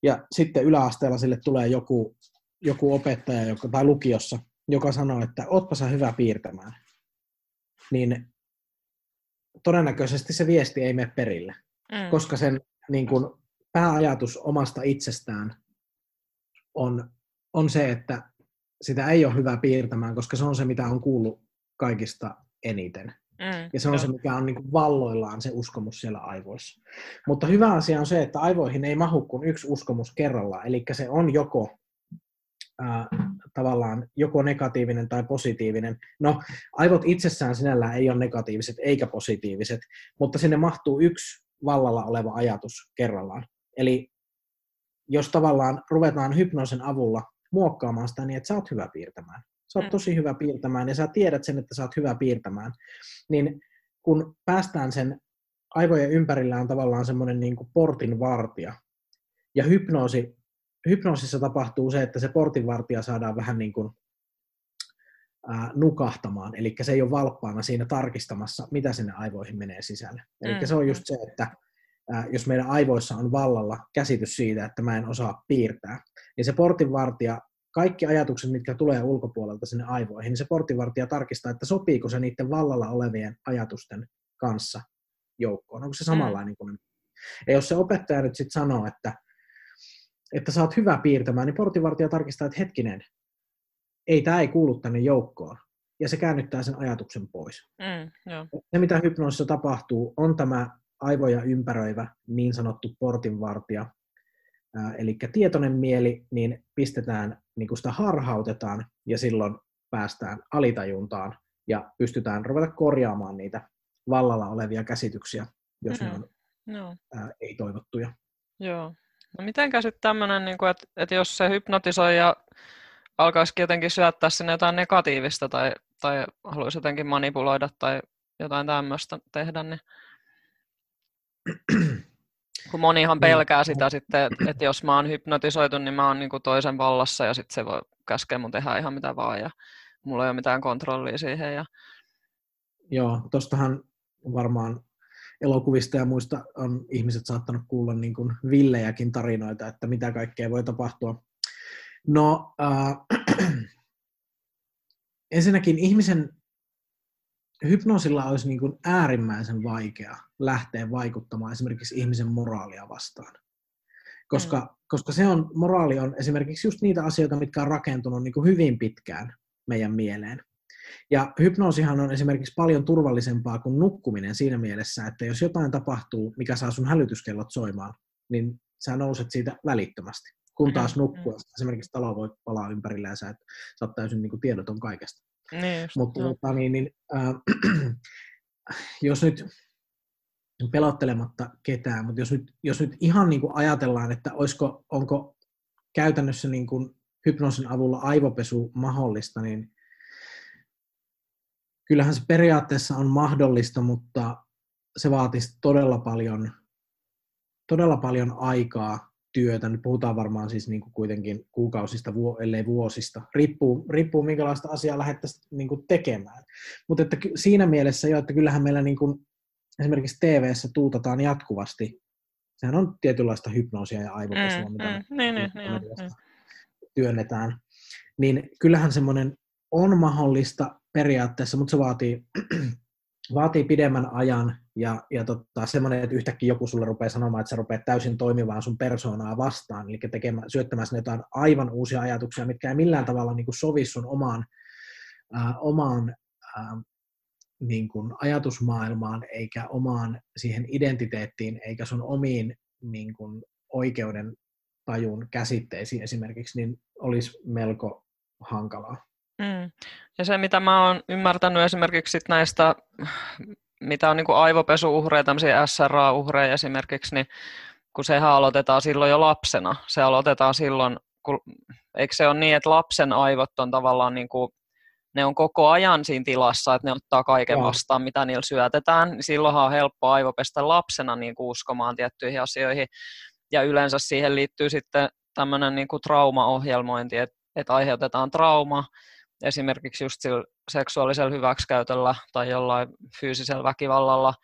Ja sitten yläasteella sille tulee joku, joku opettaja joka, tai lukiossa, joka sanoo, että ootpa sä hyvä piirtämään. Niin todennäköisesti se viesti ei mene perille, mm. koska sen niin kun, pääajatus omasta itsestään on, on se, että sitä ei ole hyvä piirtämään, koska se on se, mitä on kuullut kaikista eniten. Mm, ja se on jo. se, mikä on niin kuin valloillaan se uskomus siellä aivoissa. Mutta hyvä asia on se, että aivoihin ei mahu kuin yksi uskomus kerrallaan. Eli se on joko ää, tavallaan joko negatiivinen tai positiivinen. No, aivot itsessään sinällään ei ole negatiiviset eikä positiiviset, mutta sinne mahtuu yksi vallalla oleva ajatus kerrallaan. Eli jos tavallaan ruvetaan hypnoosin avulla muokkaamaan sitä niin, että sä oot hyvä piirtämään. Sä oot mm. tosi hyvä piirtämään ja sä tiedät sen, että sä oot hyvä piirtämään. Niin kun päästään sen aivojen ympärillä on tavallaan semmoinen niin kuin portin vartija. Ja hypnoosi, hypnoosissa tapahtuu se, että se portinvartija saadaan vähän niin kuin ää, nukahtamaan. Eli se ei ole valppaana siinä tarkistamassa, mitä sinne aivoihin menee sisälle. Eli mm. se on just se, että jos meidän aivoissa on vallalla käsitys siitä, että mä en osaa piirtää, niin se portinvartija kaikki ajatukset, mitkä tulee ulkopuolelta sinne aivoihin, niin se portinvartija tarkistaa, että sopiiko se niiden vallalla olevien ajatusten kanssa joukkoon. Onko se mm. samanlainen kuin Ja jos se opettaja nyt sitten sanoo, että, että sä oot hyvä piirtämään, niin portinvartija tarkistaa, että hetkinen, ei tämä ei kuulu tänne joukkoon. Ja se käännyttää sen ajatuksen pois. Mm, joo. Se, mitä hypnoosissa tapahtuu, on tämä aivoja ympäröivä niin sanottu portinvartija, eli tietoinen mieli, niin pistetään, niin kuin sitä harhautetaan ja silloin päästään alitajuntaan ja pystytään ruveta korjaamaan niitä vallalla olevia käsityksiä, jos mm. ne on no. ää, ei-toivottuja. Joo. No mitenkä sitten tämmöinen, niin että, että jos se hypnotisoi ja alkaisikin jotenkin syöttää sinne jotain negatiivista tai, tai haluaisi jotenkin manipuloida tai jotain tämmöistä tehdä, niin kun monihan niin. pelkää sitä sitten, että jos mä oon hypnotisoitu, niin mä oon niin toisen vallassa ja sitten se voi käskeä mun tehdä ihan mitä vaan ja mulla ei ole mitään kontrollia siihen. Ja... Joo, tostahan varmaan elokuvista ja muista on ihmiset saattanut kuulla niin kuin villejäkin tarinoita, että mitä kaikkea voi tapahtua. No, äh, ensinnäkin ihmisen hypnoosilla olisi niin kuin äärimmäisen vaikea lähteä vaikuttamaan esimerkiksi ihmisen moraalia vastaan. Koska, mm. koska se on, moraali on esimerkiksi just niitä asioita, mitkä on rakentunut niin kuin hyvin pitkään meidän mieleen. Ja hypnoosihan on esimerkiksi paljon turvallisempaa kuin nukkuminen siinä mielessä, että jos jotain tapahtuu, mikä saa sun hälytyskellot soimaan, niin sä nouset siitä välittömästi. Kun taas mm, nukkua, mm. esimerkiksi talo voi palaa ympärillä ja sä, et, sä oot täysin niin kuin tiedoton kaikesta. Niin, Mutta tota, niin, niin, äh, jos nyt pelottelematta ketään, mutta jos nyt, jos nyt ihan niin kuin ajatellaan, että olisiko, onko käytännössä niin kuin hypnoosin avulla aivopesu mahdollista, niin kyllähän se periaatteessa on mahdollista, mutta se vaatisi todella paljon, todella paljon aikaa työtä. Nyt puhutaan varmaan siis niin kuin kuitenkin kuukausista, ellei vuosista. Riippuu, riippuu minkälaista asiaa lähdettäisiin niin kuin tekemään. Mutta että siinä mielessä jo, että kyllähän meillä niin kuin esimerkiksi TV-ssä tuutataan jatkuvasti. Sehän on tietynlaista hypnoosia ja aivopesua, mm, mitä mm, me niin, niin, niin, niin. työnnetään. Niin kyllähän semmoinen on mahdollista periaatteessa, mutta se vaatii, vaatii pidemmän ajan ja, ja tota, semmoinen, että yhtäkkiä joku sulle rupeaa sanomaan, että sä rupeat täysin toimimaan sun persoonaa vastaan, eli tekemään, syöttämään sinne jotain aivan uusia ajatuksia, mitkä ei millään tavalla niin kuin sovi sun omaan, äh, omaan äh, niin kuin ajatusmaailmaan, eikä omaan siihen identiteettiin, eikä sun omiin niin kuin oikeuden tajun käsitteisiin esimerkiksi, niin olisi melko hankalaa. Mm. Ja se, mitä mä oon ymmärtänyt esimerkiksi näistä, mitä on niin kuin aivopesuuhreja, tämmöisiä SRA-uhreja esimerkiksi, niin kun sehän aloitetaan silloin jo lapsena. Se aloitetaan silloin, kun, eikö se ole niin, että lapsen aivot on tavallaan niin kuin, ne on koko ajan siinä tilassa, että ne ottaa kaiken vastaan, mitä niillä syötetään. Niin silloinhan on helppo aivopestä lapsena niin kuin uskomaan tiettyihin asioihin. Ja yleensä siihen liittyy sitten tämmöinen niin kuin traumaohjelmointi, että, että aiheutetaan trauma, esimerkiksi just sillä seksuaalisella hyväksikäytöllä tai jollain fyysisellä väkivallalla,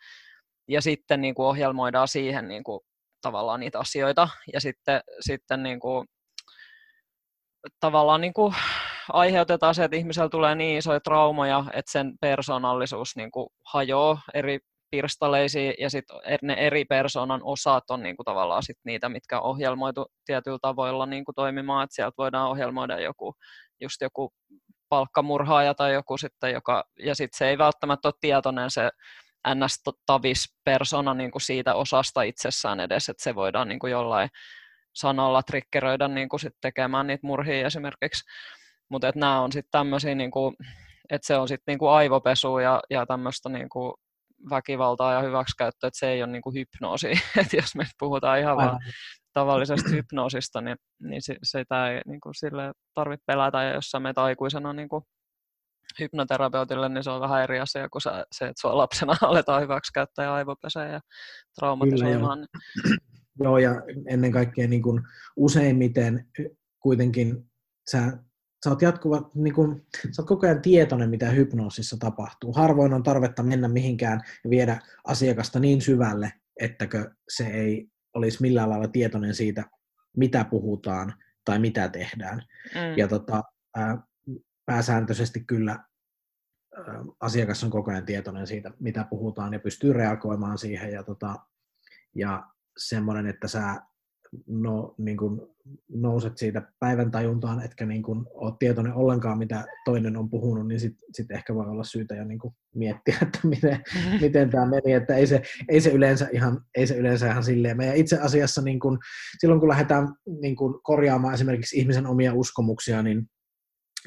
ja sitten niin kuin ohjelmoidaan siihen niin kuin, tavallaan niitä asioita, ja sitten, sitten niin kuin, tavallaan niin kuin, aiheutetaan se, että ihmisellä tulee niin isoja traumoja, että sen persoonallisuus niin kuin, hajoaa eri pirstaleisiin, ja sitten ne eri persoonan osat on niin kuin, tavallaan sit niitä, mitkä on ohjelmoitu tietyillä tavoilla niin kuin, toimimaan, että sieltä voidaan ohjelmoida joku, just joku palkkamurhaaja tai joku sitten, joka, ja sitten se ei välttämättä ole tietoinen se ns-tavis persona niin kuin siitä osasta itsessään edes, että se voidaan niin kuin jollain sanalla triggeröidä niin kuin sit tekemään niitä murhia esimerkiksi. Mutta nämä on sitten tämmöisiä, niin että se on sitten niin aivopesu ja, ja tämmöistä niin kuin väkivaltaa ja hyväksikäyttöä, että se ei ole niin kuin hypnoosi. että jos me puhutaan ihan vaan tavallisesta hypnoosista, niin, niin se, sitä ei niin kuin sille tarvitse pelätä. Ja jos sä menet aikuisena niin kuin hypnoterapeutille, niin se on vähän eri asia kuin se, että sua lapsena aletaan hyväksikäyttää ja aivopeseen ja traumatisoimaan. Kyllä, joo. joo, ja ennen kaikkea niin kuin useimmiten kuitenkin sä sä oot jatkuva, niin kun, sä oot koko ajan tietoinen, mitä hypnoosissa tapahtuu. Harvoin on tarvetta mennä mihinkään ja viedä asiakasta niin syvälle, ettäkö se ei olisi millään lailla tietoinen siitä, mitä puhutaan tai mitä tehdään. Mm. Ja tota, ää, pääsääntöisesti kyllä asiakas on koko ajan tietoinen siitä, mitä puhutaan ja pystyy reagoimaan siihen. Ja, tota, ja semmoinen, että sä no, niin kuin nouset siitä päivän tajuntaan, etkä niin kuin ole tietoinen ollenkaan, mitä toinen on puhunut, niin sitten sit ehkä voi olla syytä jo niin kuin miettiä, että miten, miten tämä meni, että ei se, ei se, yleensä, ihan, ei se yleensä ihan silleen. Meidän itse asiassa niin kuin, silloin, kun lähdetään niin kuin korjaamaan esimerkiksi ihmisen omia uskomuksia, niin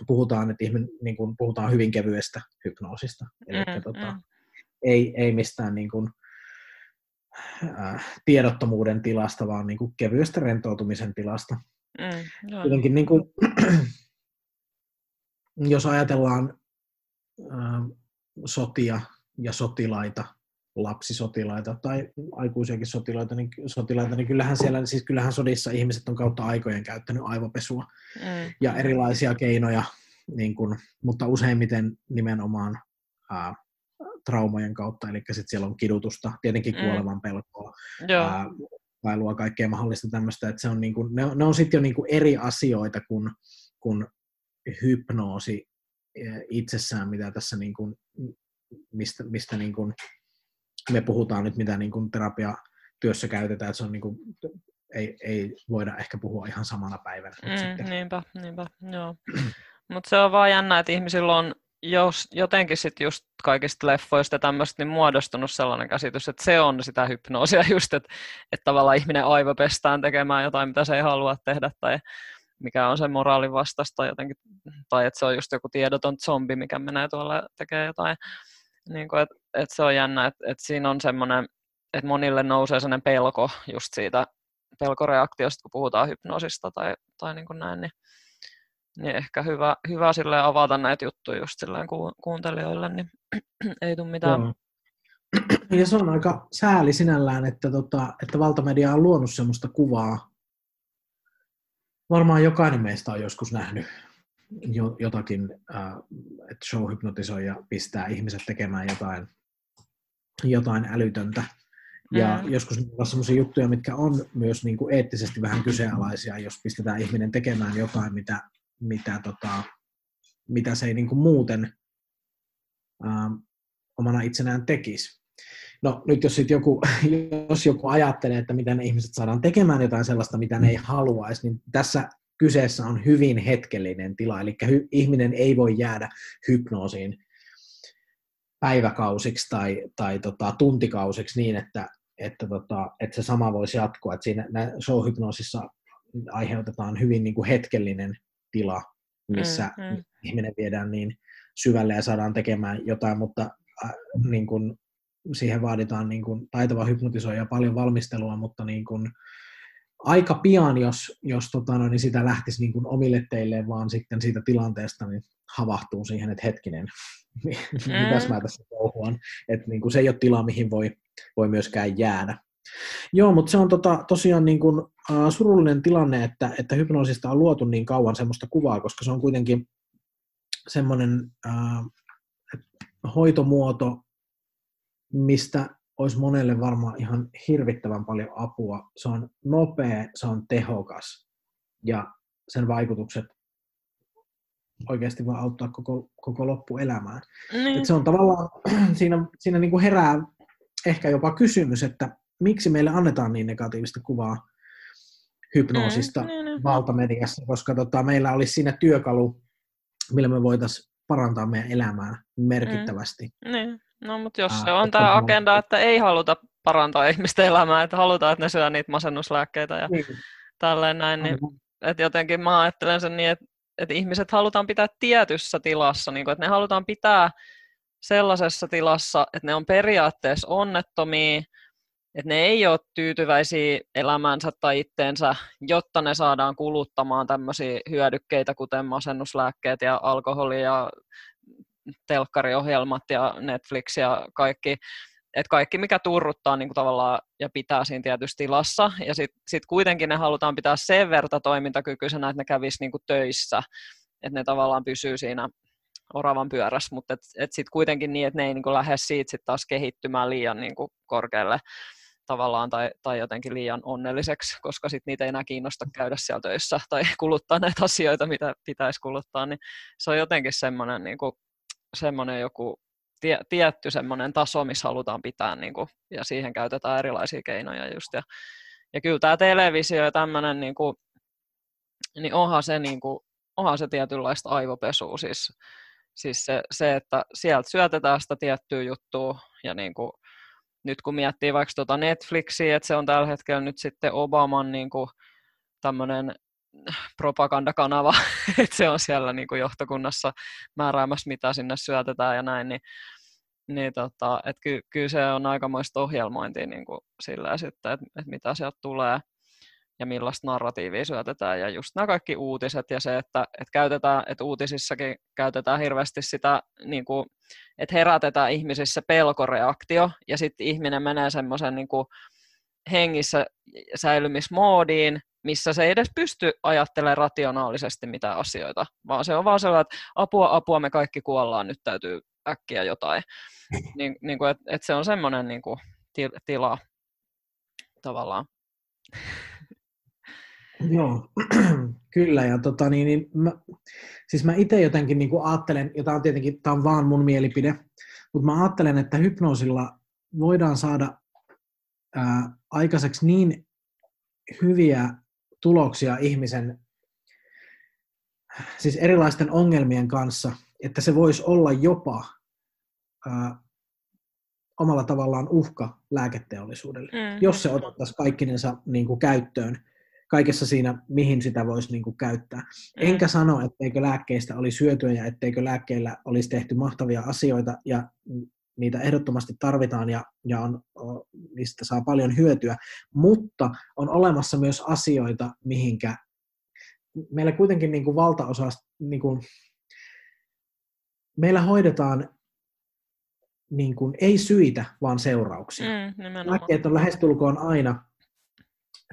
puhutaan, että ihminen, niin kuin, puhutaan hyvin kevyestä hypnoosista. Eli mm, tota, mm. Ei, ei mistään niin kuin, tiedottomuuden tilasta, vaan niin kuin kevyestä rentoutumisen tilasta. Mm, Jotenkin niin kuin, jos ajatellaan äh, sotia ja sotilaita, lapsisotilaita tai aikuisiakin sotilaita, niin, sotilaita, niin kyllähän siellä, siis kyllähän sodissa ihmiset on kautta aikojen käyttänyt aivopesua mm. ja erilaisia keinoja, niin kuin, mutta useimmiten nimenomaan ää, traumojen kautta, eli sitten siellä on kidutusta, tietenkin mm. kuoleman pelkoa, mm. luo kaikkea mahdollista tämmöistä, että se on niinku, ne, ne on sitten jo niinku eri asioita kuin, kuin hypnoosi itsessään, mitä tässä niinku, mistä, mistä niinku me puhutaan nyt, mitä niinku terapiatyössä käytetään, että se on niinku, ei, ei voida ehkä puhua ihan samana päivänä. Mm, niinpä, niinpä, joo. Mutta se on vaan jännä, että ihmisillä on jos jotenkin sitten just kaikista leffoista tämmöistä niin muodostunut sellainen käsitys, että se on sitä hypnoosia just, että, että tavallaan ihminen aivopestään tekemään jotain, mitä se ei halua tehdä tai mikä on se moraalin vastasta jotenkin, tai että se on just joku tiedoton zombi, mikä menee tuolla tekee jotain. Niin kuin, että, että se on jännä, että, että siinä on semmoinen, että monille nousee sellainen pelko just siitä pelkoreaktiosta, kun puhutaan hypnoosista tai, tai niin kuin näin, niin niin ehkä hyvä, hyvä sille avata näitä juttuja just silleen ku, kuuntelijoille, niin ei tule mitään. Joo. Ja se on aika sääli sinällään, että, tota, että valtamedia on luonut semmoista kuvaa. Varmaan jokainen meistä on joskus nähnyt jotakin, että show hypnotisoi ja pistää ihmiset tekemään jotain, jotain älytöntä. Ja mm. joskus on sellaisia juttuja, mitkä on myös niin kuin eettisesti vähän kyseenalaisia, jos pistetään ihminen tekemään jotain, mitä mitä, tota, mitä se ei niin kuin muuten ää, omana itsenään tekisi. No nyt jos, sit joku, jos joku ajattelee, että miten ne ihmiset saadaan tekemään jotain sellaista, mitä ne ei haluaisi, niin tässä kyseessä on hyvin hetkellinen tila, eli hy, ihminen ei voi jäädä hypnoosiin päiväkausiksi tai, tai tota, tuntikausiksi niin, että, että, tota, että se sama voisi jatkua. Että siinä show-hypnoosissa aiheutetaan hyvin niin kuin hetkellinen tila, missä mm, mm. ihminen viedään niin syvälle ja saadaan tekemään jotain, mutta äh, niin kuin, siihen vaaditaan niin kuin, taitava hypnotisoija ja paljon valmistelua, mutta niin kuin, aika pian, jos, jos tota, no, niin sitä lähtisi niin kuin omille teille, vaan sitten siitä tilanteesta niin havahtuu siihen, että hetkinen, mm. mitäs mä tässä touhuan. Että niin kuin, se ei ole tila, mihin voi, voi myöskään jäädä. Joo, mutta se on tota, tosiaan niin kuin, uh, surullinen tilanne, että, että hypnoosista on luotu niin kauan semmoista kuvaa, koska se on kuitenkin semmoinen uh, hoitomuoto, mistä olisi monelle varmaan ihan hirvittävän paljon apua. Se on nopea, se on tehokas ja sen vaikutukset oikeasti voi auttaa koko, koko loppuelämään. Mm. Et se on tavallaan, siinä, siinä niin kuin herää ehkä jopa kysymys, että miksi meille annetaan niin negatiivista kuvaa hypnoosista mm, niin, niin. valtamediassa, koska tota, meillä olisi siinä työkalu, millä me voitaisiin parantaa meidän elämää merkittävästi. Mm, niin. No, mutta jos se on tämä agenda, että ei haluta parantaa ihmisten elämää, että halutaan, että ne syö niitä masennuslääkkeitä ja niin. tälleen näin, niin, että jotenkin mä ajattelen sen niin, että, että ihmiset halutaan pitää tietyssä tilassa, niin kuin, että ne halutaan pitää sellaisessa tilassa, että ne on periaatteessa onnettomia, että ne ei ole tyytyväisiä elämänsä tai itteensä, jotta ne saadaan kuluttamaan tämmöisiä hyödykkeitä, kuten masennuslääkkeet ja alkoholi ja telkkariohjelmat ja Netflix ja kaikki, että kaikki mikä turruttaa niin kuin tavallaan ja pitää siinä tietyssä tilassa, ja sitten sit kuitenkin ne halutaan pitää sen verta toimintakykyisenä, että ne kävisi niin kuin töissä, että ne tavallaan pysyy siinä oravan pyörässä, mutta et, et sitten kuitenkin niin, että ne ei niin kuin lähde siitä sit taas kehittymään liian niin kuin korkealle tavallaan tai, tai jotenkin liian onnelliseksi, koska sitten niitä ei enää kiinnosta käydä siellä töissä tai kuluttaa näitä asioita, mitä pitäisi kuluttaa, niin se on jotenkin semmoinen, niin semmoinen joku tie, tietty semmoinen taso, missä halutaan pitää, niin kuin, ja siihen käytetään erilaisia keinoja just. Ja, ja kyllä tämä televisio ja tämmöinen, niin, kuin, niin onhan se, niin kuin, onhan se tietynlaista aivopesua, siis, siis se, se, että sieltä syötetään sitä tiettyä juttua, ja niin kuin, nyt kun miettii vaikka tuota Netflixiä, että se on tällä hetkellä nyt sitten Obaman niin kuin, tämmöinen propagandakanava, että se on siellä niin kuin johtokunnassa määräämässä, mitä sinne syötetään ja näin, niin, niin tota, että ky, kyllä se on aikamoista ohjelmointia niin kuin sillä sitten, että, että mitä sieltä tulee ja millaista narratiivia syötetään. Ja just nämä kaikki uutiset ja se, että, että, käytetään, että uutisissakin käytetään hirveästi sitä, niin kuin, että herätetään ihmisissä pelkoreaktio ja sitten ihminen menee semmoisen niin hengissä säilymismoodiin, missä se ei edes pysty ajattelemaan rationaalisesti mitään asioita, vaan se on vaan sellainen, että apua, apua, me kaikki kuollaan, nyt täytyy äkkiä jotain. Niin, niin kuin, että, että se on semmoinen niin kuin, tila tavallaan. Joo, kyllä. Ja tota, niin, niin mä, siis mä itse jotenkin niin ajattelen, ja tämä on tietenkin tämä on vaan mun mielipide, mutta mä ajattelen, että hypnoosilla voidaan saada ää, aikaiseksi niin hyviä tuloksia ihmisen siis erilaisten ongelmien kanssa, että se voisi olla jopa ää, omalla tavallaan uhka lääketeollisuudelle, mm. jos se otettaisiin kaikkinensa niin kuin käyttöön kaikessa siinä, mihin sitä voisi niin kuin käyttää. Mm. Enkä sano, etteikö lääkkeistä olisi syötyä ja etteikö lääkkeillä olisi tehty mahtavia asioita ja niitä ehdottomasti tarvitaan ja, ja on, niistä saa paljon hyötyä, mutta on olemassa myös asioita, mihinkä meillä kuitenkin niin kuin valtaosa, niin kuin, meillä hoidetaan niin kuin, ei syitä, vaan seurauksia. Mm, Lääkkeet on lähestulkoon aina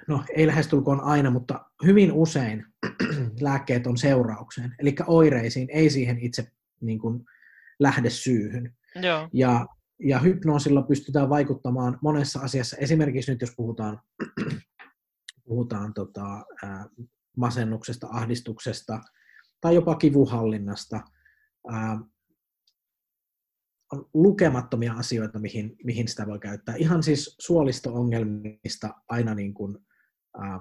no ei lähestulkoon aina, mutta hyvin usein lääkkeet on seuraukseen, eli oireisiin, ei siihen itse niin kuin, lähdesyyhyn. Joo. Ja, ja hypnoosilla pystytään vaikuttamaan monessa asiassa, esimerkiksi nyt jos puhutaan, puhutaan tota, ää, masennuksesta, ahdistuksesta tai jopa kivuhallinnasta, ää, on lukemattomia asioita, mihin, mihin sitä voi käyttää. Ihan siis suolisto-ongelmista aina niin kuin, ää,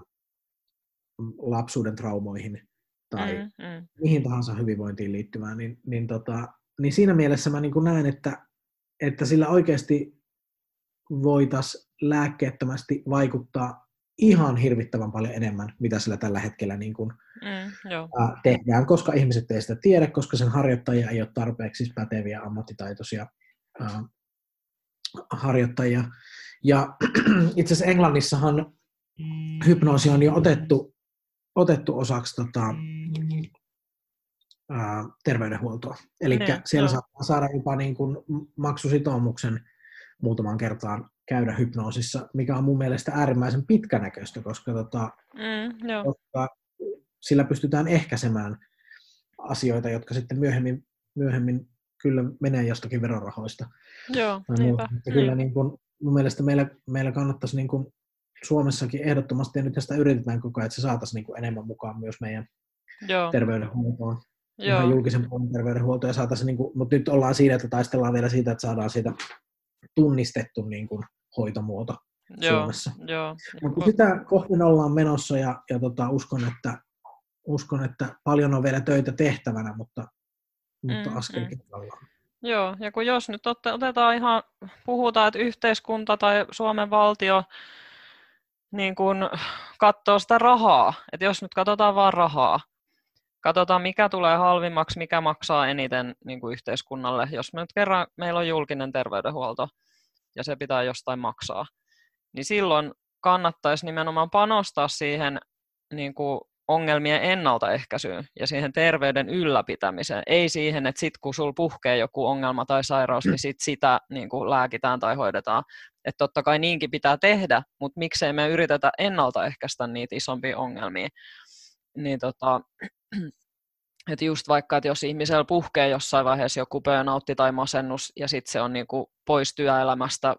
lapsuuden traumoihin tai mm, mm. mihin tahansa hyvinvointiin liittyvään, niin, niin, tota, niin siinä mielessä mä niin kuin näen, että, että sillä oikeasti voitaisiin lääkkeettömästi vaikuttaa ihan hirvittävän paljon enemmän, mitä sillä tällä hetkellä niin kuin, mm, joo. Ää, tehdään, koska ihmiset ei sitä tiedä, koska sen harjoittajia ei ole tarpeeksi päteviä, ammattitaitoisia ää, harjoittajia. Ja itse asiassa Englannissahan hypnoosi on jo otettu, otettu osaksi tota, ää, terveydenhuoltoa. Eli siellä no. saa saada jopa niin kuin maksusitoumuksen muutaman kertaan käydä hypnoosissa, mikä on mun mielestä äärimmäisen pitkänäköistä, koska, tota, mm, koska sillä pystytään ehkäisemään asioita, jotka sitten myöhemmin, myöhemmin kyllä menee jostakin verorahoista. Joo, niinpä. Kyllä mm. niin kuin, mun mielestä meillä, meillä kannattaisi niin kuin Suomessakin ehdottomasti, ja nyt tästä yritetään koko ajan, että se saataisiin niin kuin enemmän mukaan myös meidän Joo. terveydenhuoltoon. Joo. Ihan julkisen puolen terveydenhuoltoon, ja saataisiin, niin kuin, mutta nyt ollaan siinä, että taistellaan vielä siitä, että saadaan siitä tunnistettu niin kuin, hoitomuoto Joo, Suomessa. Joo. Mutta sitä kohti ollaan menossa ja, ja tota, uskon, että, uskon, että paljon on vielä töitä tehtävänä, mutta, mutta mm, askel mm. Joo, ja kun jos nyt otetaan ihan, puhutaan, että yhteiskunta tai Suomen valtio niin kun katsoa sitä rahaa. Että jos nyt katsotaan vaan rahaa, katsotaan mikä tulee halvimmaksi, mikä maksaa eniten niin kuin yhteiskunnalle. Jos me nyt kerran meillä on julkinen terveydenhuolto ja se pitää jostain maksaa, niin silloin kannattaisi nimenomaan panostaa siihen niin kuin ongelmien ennaltaehkäisyyn ja siihen terveyden ylläpitämiseen. Ei siihen, että sit kun sul puhkee joku ongelma tai sairaus, niin sit sitä niin kuin lääkitään tai hoidetaan. Että totta kai niinkin pitää tehdä, mutta miksei me yritetä ennaltaehkäistä niitä isompia ongelmia. Niin tota, että just vaikka, että jos ihmisellä puhkee jossain vaiheessa joku burnoutti tai masennus ja sitten se on niin kuin pois työelämästä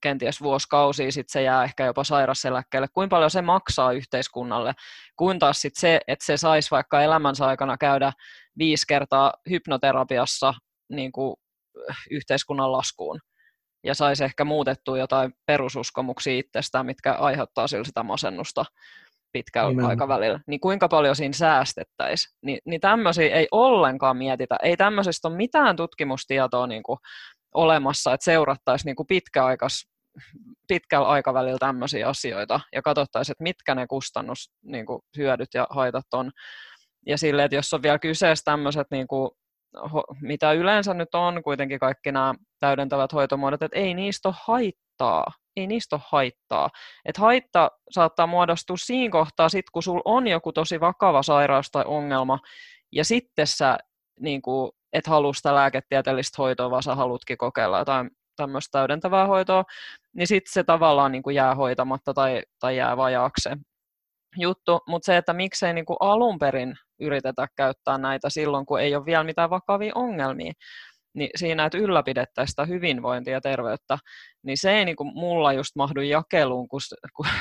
kenties vuosikausia, sitten se jää ehkä jopa sairaseläkkeelle, kuinka paljon se maksaa yhteiskunnalle, kuin taas sit se, että se saisi vaikka elämänsä aikana käydä viisi kertaa hypnoterapiassa niin kuin yhteiskunnan laskuun? Ja saisi ehkä muutettua jotain perususkomuksia itsestään, mitkä aiheuttaa sillä sitä masennusta pitkällä Nimenomaan. aikavälillä, niin kuinka paljon siinä säästettäisiin. Ni, niin tämmöisiä ei ollenkaan mietitä. Ei tämmöisestä ole mitään tutkimustietoa niin kuin olemassa, että seurattaisiin niin kuin pitkäaikas, pitkällä aikavälillä tämmöisiä asioita ja katsottaisiin, että mitkä ne kustannus, niin kuin hyödyt ja haitat on. Ja silleen, että jos on vielä kyseessä tämmöiset, niin kuin, mitä yleensä nyt on kuitenkin kaikki nämä täydentävät hoitomuodot, että ei niistä ole haittaa. Ei niistä ole haittaa. Et haitta saattaa muodostua siinä kohtaa, sit kun sulla on joku tosi vakava sairaus tai ongelma, ja sitten sä niin kuin, et halua sitä lääketieteellistä hoitoa, vaan sä haluatkin kokeilla jotain tämmöistä täydentävää hoitoa, niin sitten se tavallaan niin kuin jää hoitamatta tai, tai jää vajaaksi juttu, mutta se, että miksei niin kuin alun perin yritetä käyttää näitä silloin, kun ei ole vielä mitään vakavia ongelmia, niin siinä, että ylläpidettäisiin sitä hyvinvointia ja terveyttä, niin se ei niin kuin mulla just mahdu jakeluun, kun,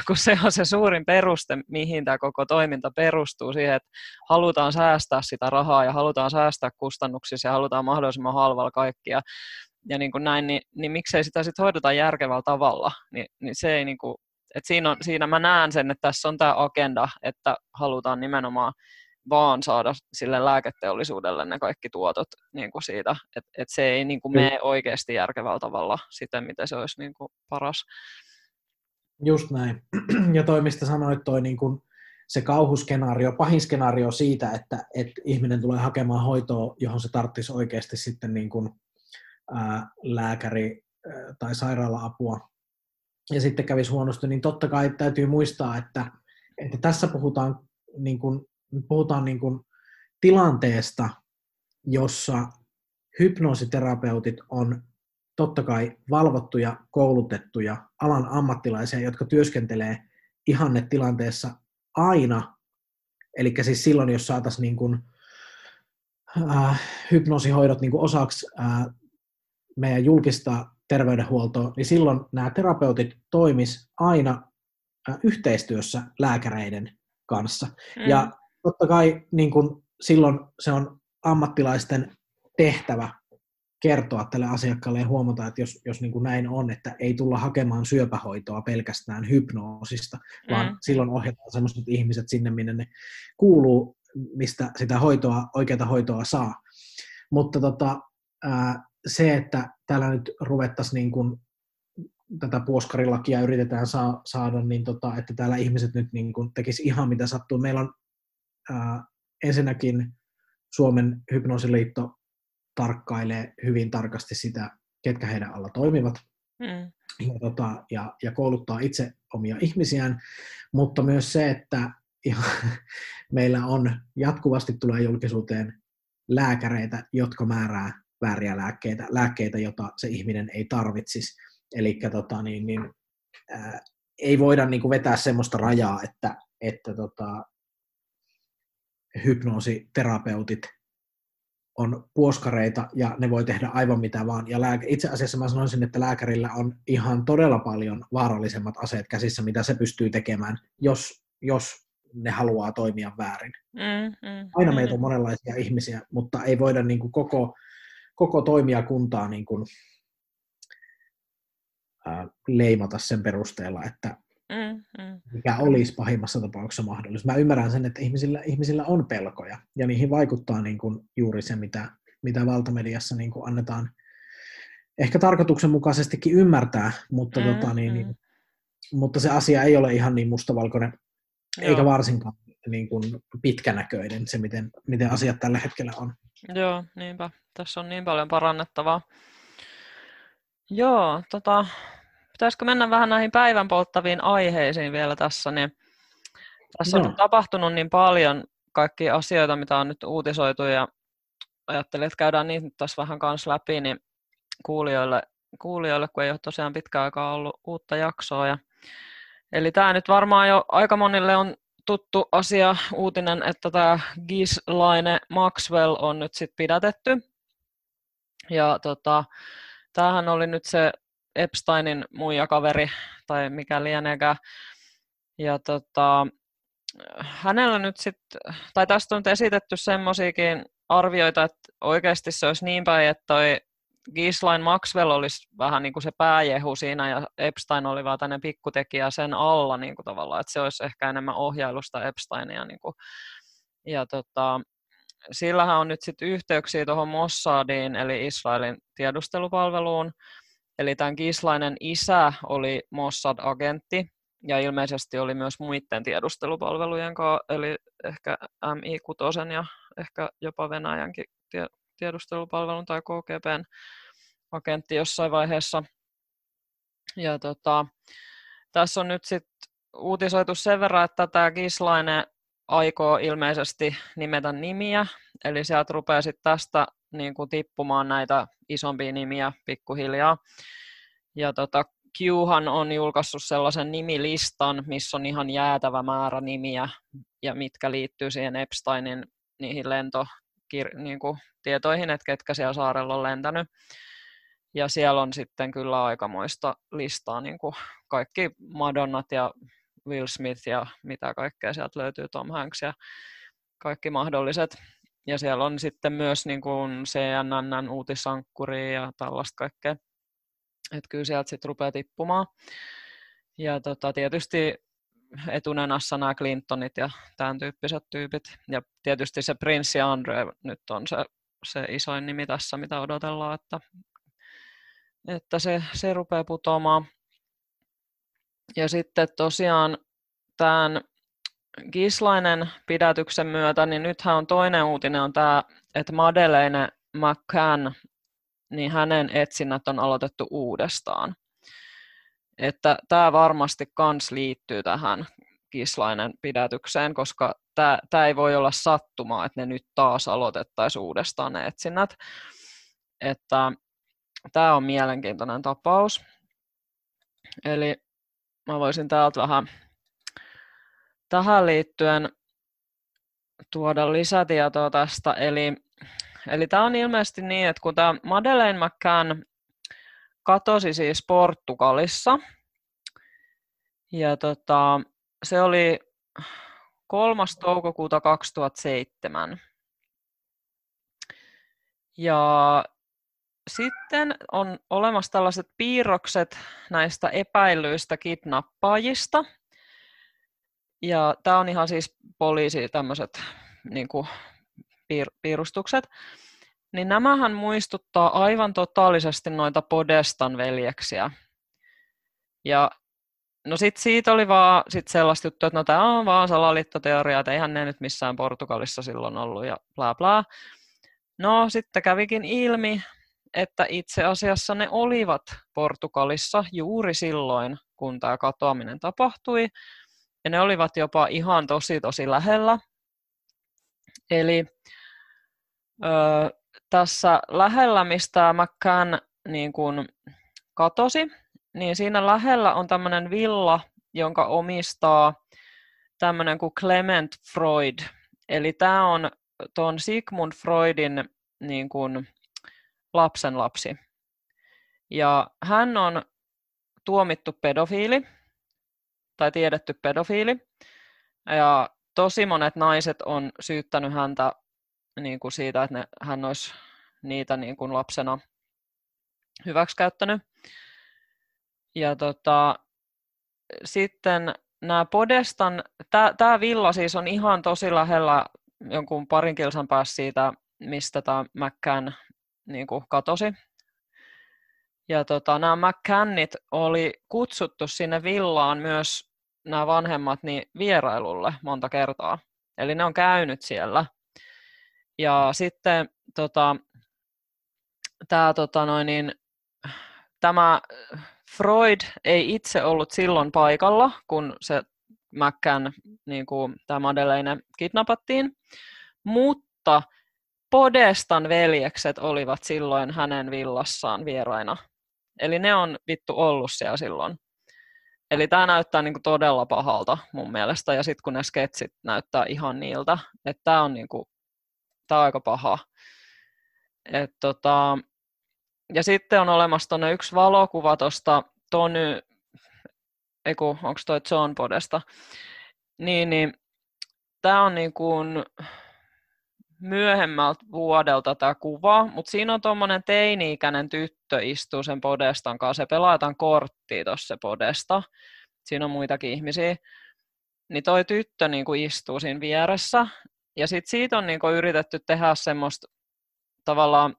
kun se on se suurin peruste, mihin tämä koko toiminta perustuu siihen, että halutaan säästää sitä rahaa ja halutaan säästää kustannuksissa ja halutaan mahdollisimman halvalla kaikkia. Ja niin kuin näin, niin, niin miksei sitä sitten hoideta järkevällä tavalla, niin, niin se ei niin kuin, että siinä, on, siinä mä näen sen, että tässä on tämä agenda, että halutaan nimenomaan vaan saada sille lääketeollisuudelle ne kaikki tuotot niin kuin siitä, että et se ei niin kuin mene oikeasti järkevällä tavalla siten, miten se olisi niin kuin paras. Just näin. Ja toi, mistä sanoit, toi niin kuin se kauhuskenaario, pahin skenaario siitä, että, että ihminen tulee hakemaan hoitoa, johon se tarvitsisi oikeasti sitten niin kuin, ää, lääkäri ää, tai sairaala-apua, ja sitten kävisi huonosti, niin totta kai täytyy muistaa, että, että tässä puhutaan niin kuin puhutaan niin kuin tilanteesta, jossa hypnoositerapeutit on totta kai valvottuja, koulutettuja alan ammattilaisia, jotka työskentelee ihannetilanteessa aina, eli siis silloin, jos saataisiin niin äh, hypnoosihoidot niin kuin osaksi äh, meidän julkista terveydenhuoltoa, niin silloin nämä terapeutit toimis aina äh, yhteistyössä lääkäreiden kanssa. Mm. Ja totta kai niin kun silloin se on ammattilaisten tehtävä kertoa tälle asiakkaalle ja huomata, että jos, jos niin kuin näin on, että ei tulla hakemaan syöpähoitoa pelkästään hypnoosista, mm. vaan silloin ohjataan sellaiset ihmiset sinne, minne ne kuuluu, mistä sitä hoitoa, oikeata hoitoa saa. Mutta tota, ää, se, että täällä nyt ruvettaisiin niin kuin tätä puoskarilakia yritetään saa, saada, niin tota, että täällä ihmiset nyt niin kuin tekisi ihan mitä sattuu. Meillä on ensinnäkin Suomen hypnoosiliitto tarkkailee hyvin tarkasti sitä, ketkä heidän alla toimivat mm. ja, tota, ja, ja kouluttaa itse omia ihmisiään, mutta myös se, että ihan, meillä on jatkuvasti tulee julkisuuteen lääkäreitä, jotka määrää vääriä lääkkeitä, lääkkeitä, jota se ihminen ei tarvitsisi. Eli tota, niin, niin, ää, ei voida niin kuin vetää semmoista rajaa, että, että tota, hypnoositerapeutit on puoskareita ja ne voi tehdä aivan mitä vaan. Ja lääke, itse asiassa mä sanoisin, että lääkärillä on ihan todella paljon vaarallisemmat aseet käsissä, mitä se pystyy tekemään, jos, jos ne haluaa toimia väärin. Mm, mm, Aina mm. meitä on monenlaisia ihmisiä, mutta ei voida niin kuin koko, koko toimijakuntaa niin kuin, ää, leimata sen perusteella, että mm, mm. mikä olisi pahimmassa tapauksessa mahdollista. Mä ymmärrän sen, että ihmisillä, ihmisillä on pelkoja, ja niihin vaikuttaa niin kuin juuri se, mitä, mitä valtamediassa niin kuin annetaan ehkä tarkoituksenmukaisestikin ymmärtää, mutta mm, tota, niin, niin, mutta se asia ei ole ihan niin mustavalkoinen, Joo. eikä varsinkaan niin kuin pitkänäköinen se, miten, miten asiat tällä hetkellä on. Joo, niinpä. Tässä on niin paljon parannettavaa. Joo, tota, pitäisikö mennä vähän näihin päivän polttaviin aiheisiin vielä tässä, niin tässä on Joo. nyt tapahtunut niin paljon kaikkia asioita, mitä on nyt uutisoitu ja ajattelin, että käydään niitä nyt tässä vähän kanssa läpi, niin kuulijoille, kuulijoille, kun ei ole tosiaan pitkään aikaa ollut uutta jaksoa. Ja, eli tämä nyt varmaan jo aika monille on tuttu asia, uutinen, että tämä Gislaine Maxwell on nyt sitten pidätetty. Ja tota, tämähän oli nyt se Epsteinin muijakaveri, tai mikä lieneekään. Ja tota, hänellä nyt sitten, tai tästä on nyt esitetty semmoisiakin arvioita, että oikeasti se olisi niin päin, että toi Ghislaine Maxwell olisi vähän niin kuin se pääjehu siinä ja Epstein oli vaan tänne pikkutekijä sen alla niin kuin tavallaan, että se olisi ehkä enemmän ohjailusta Epsteinia. Niin kuin. Ja tota, sillähän on nyt sitten yhteyksiä tuohon Mossadiin, eli Israelin tiedustelupalveluun. Eli tämän Gislainen isä oli Mossad-agentti, ja ilmeisesti oli myös muiden tiedustelupalvelujen kanssa, eli ehkä MI6 ja ehkä jopa Venäjänkin tiedustelupalvelun tai KGBn agentti jossain vaiheessa. Ja tota, tässä on nyt sitten uutisoitu sen verran, että tämä Gislainen aikoo ilmeisesti nimetä nimiä, eli sieltä rupeaa sitten tästä niin kuin tippumaan näitä isompia nimiä pikkuhiljaa. Ja tota, Qhan on julkaissut sellaisen nimilistan, missä on ihan jäätävä määrä nimiä, ja mitkä liittyy siihen Epsteinin niihin lentokir- niin kuin tietoihin, että ketkä siellä saarella on lentänyt. Ja siellä on sitten kyllä aikamoista listaa, niin kuin kaikki Madonnat ja Will Smith ja mitä kaikkea sieltä löytyy, Tom Hanks ja kaikki mahdolliset. Ja siellä on sitten myös niin kuin CNN uutisankkuri ja tällaista kaikkea. Että kyllä sieltä sitten rupeaa tippumaan. Ja tota, tietysti etunenässä nämä Clintonit ja tämän tyyppiset tyypit. Ja tietysti se prinssi Andre nyt on se, se isoin nimi tässä, mitä odotellaan, että, että se, se rupeaa putoamaan. Ja sitten tosiaan tämän Gislainen pidätyksen myötä, niin nythän on toinen uutinen on tämä, että Madeleine McCann, niin hänen etsinnät on aloitettu uudestaan. Että tämä varmasti kans liittyy tähän Gislainen pidätykseen, koska tämä, tämä ei voi olla sattumaa, että ne nyt taas aloitettaisiin uudestaan ne etsinnät. Että tämä on mielenkiintoinen tapaus. Eli mä voisin täältä vähän tähän liittyen tuoda lisätietoa tästä. Eli, eli tämä on ilmeisesti niin, että kun tämä Madeleine McCann katosi siis Portugalissa, ja tota, se oli 3. toukokuuta 2007. Ja sitten on olemassa tällaiset piirrokset näistä epäilyistä kidnappaajista. Ja tämä on ihan siis poliisi tämmöiset niin piir- piirustukset. Niin nämähän muistuttaa aivan totaalisesti noita Podestan veljeksiä. Ja no sit siitä oli vaan sit sellaista juttua, että no tämä on vaan salaliittoteoria, että eihän ne nyt missään Portugalissa silloin ollut ja bla bla. No sitten kävikin ilmi, että itse asiassa ne olivat Portugalissa juuri silloin, kun tämä katoaminen tapahtui. Ja ne olivat jopa ihan tosi tosi lähellä. Eli ö, tässä lähellä, mistä McCann niin kun katosi, niin siinä lähellä on tämmöinen villa, jonka omistaa tämmöinen kuin Clement Freud. Eli tämä on tuon Sigmund Freudin niin kuin, lapsen lapsi. Ja hän on tuomittu pedofiili, tai tiedetty pedofiili. Ja tosi monet naiset on syyttänyt häntä niin kuin siitä, että ne, hän olisi niitä niin kuin lapsena hyväksikäyttänyt. Ja tota, sitten nämä Podestan, tämä villa siis on ihan tosi lähellä jonkun parin kilsan päässä siitä, mistä tämä McCann niin kuin katosi. ja tota, nämä McCannit oli kutsuttu sinne villaan myös nämä vanhemmat niin vierailulle monta kertaa. Eli ne on käynyt siellä. Ja sitten tota, tämä, tota noin, niin, tämä Freud ei itse ollut silloin paikalla, kun se McCann, niin kuin tämä Madeleine, kidnappattiin, mutta Podestan veljekset olivat silloin hänen villassaan vieraina. Eli ne on vittu ollut siellä silloin. Eli tämä näyttää niinku todella pahalta mun mielestä, ja sitten kun ne sketsit näyttää ihan niiltä, että tämä on, niinku, tää on aika paha. Et tota, ja sitten on olemassa tuonne yksi valokuva tuosta Tony, eiku, onko toi John Podesta, niin, niin tämä on niin myöhemmältä vuodelta tämä kuva, mutta siinä on tuommoinen teini-ikäinen tyttö istuu sen Podestan kanssa, se pelaa jotain korttia tuossa Podesta, siinä on muitakin ihmisiä, niin toi tyttö niin kuin istuu siinä vieressä, ja sitten siitä on niin kuin yritetty tehdä semmoista tavallaan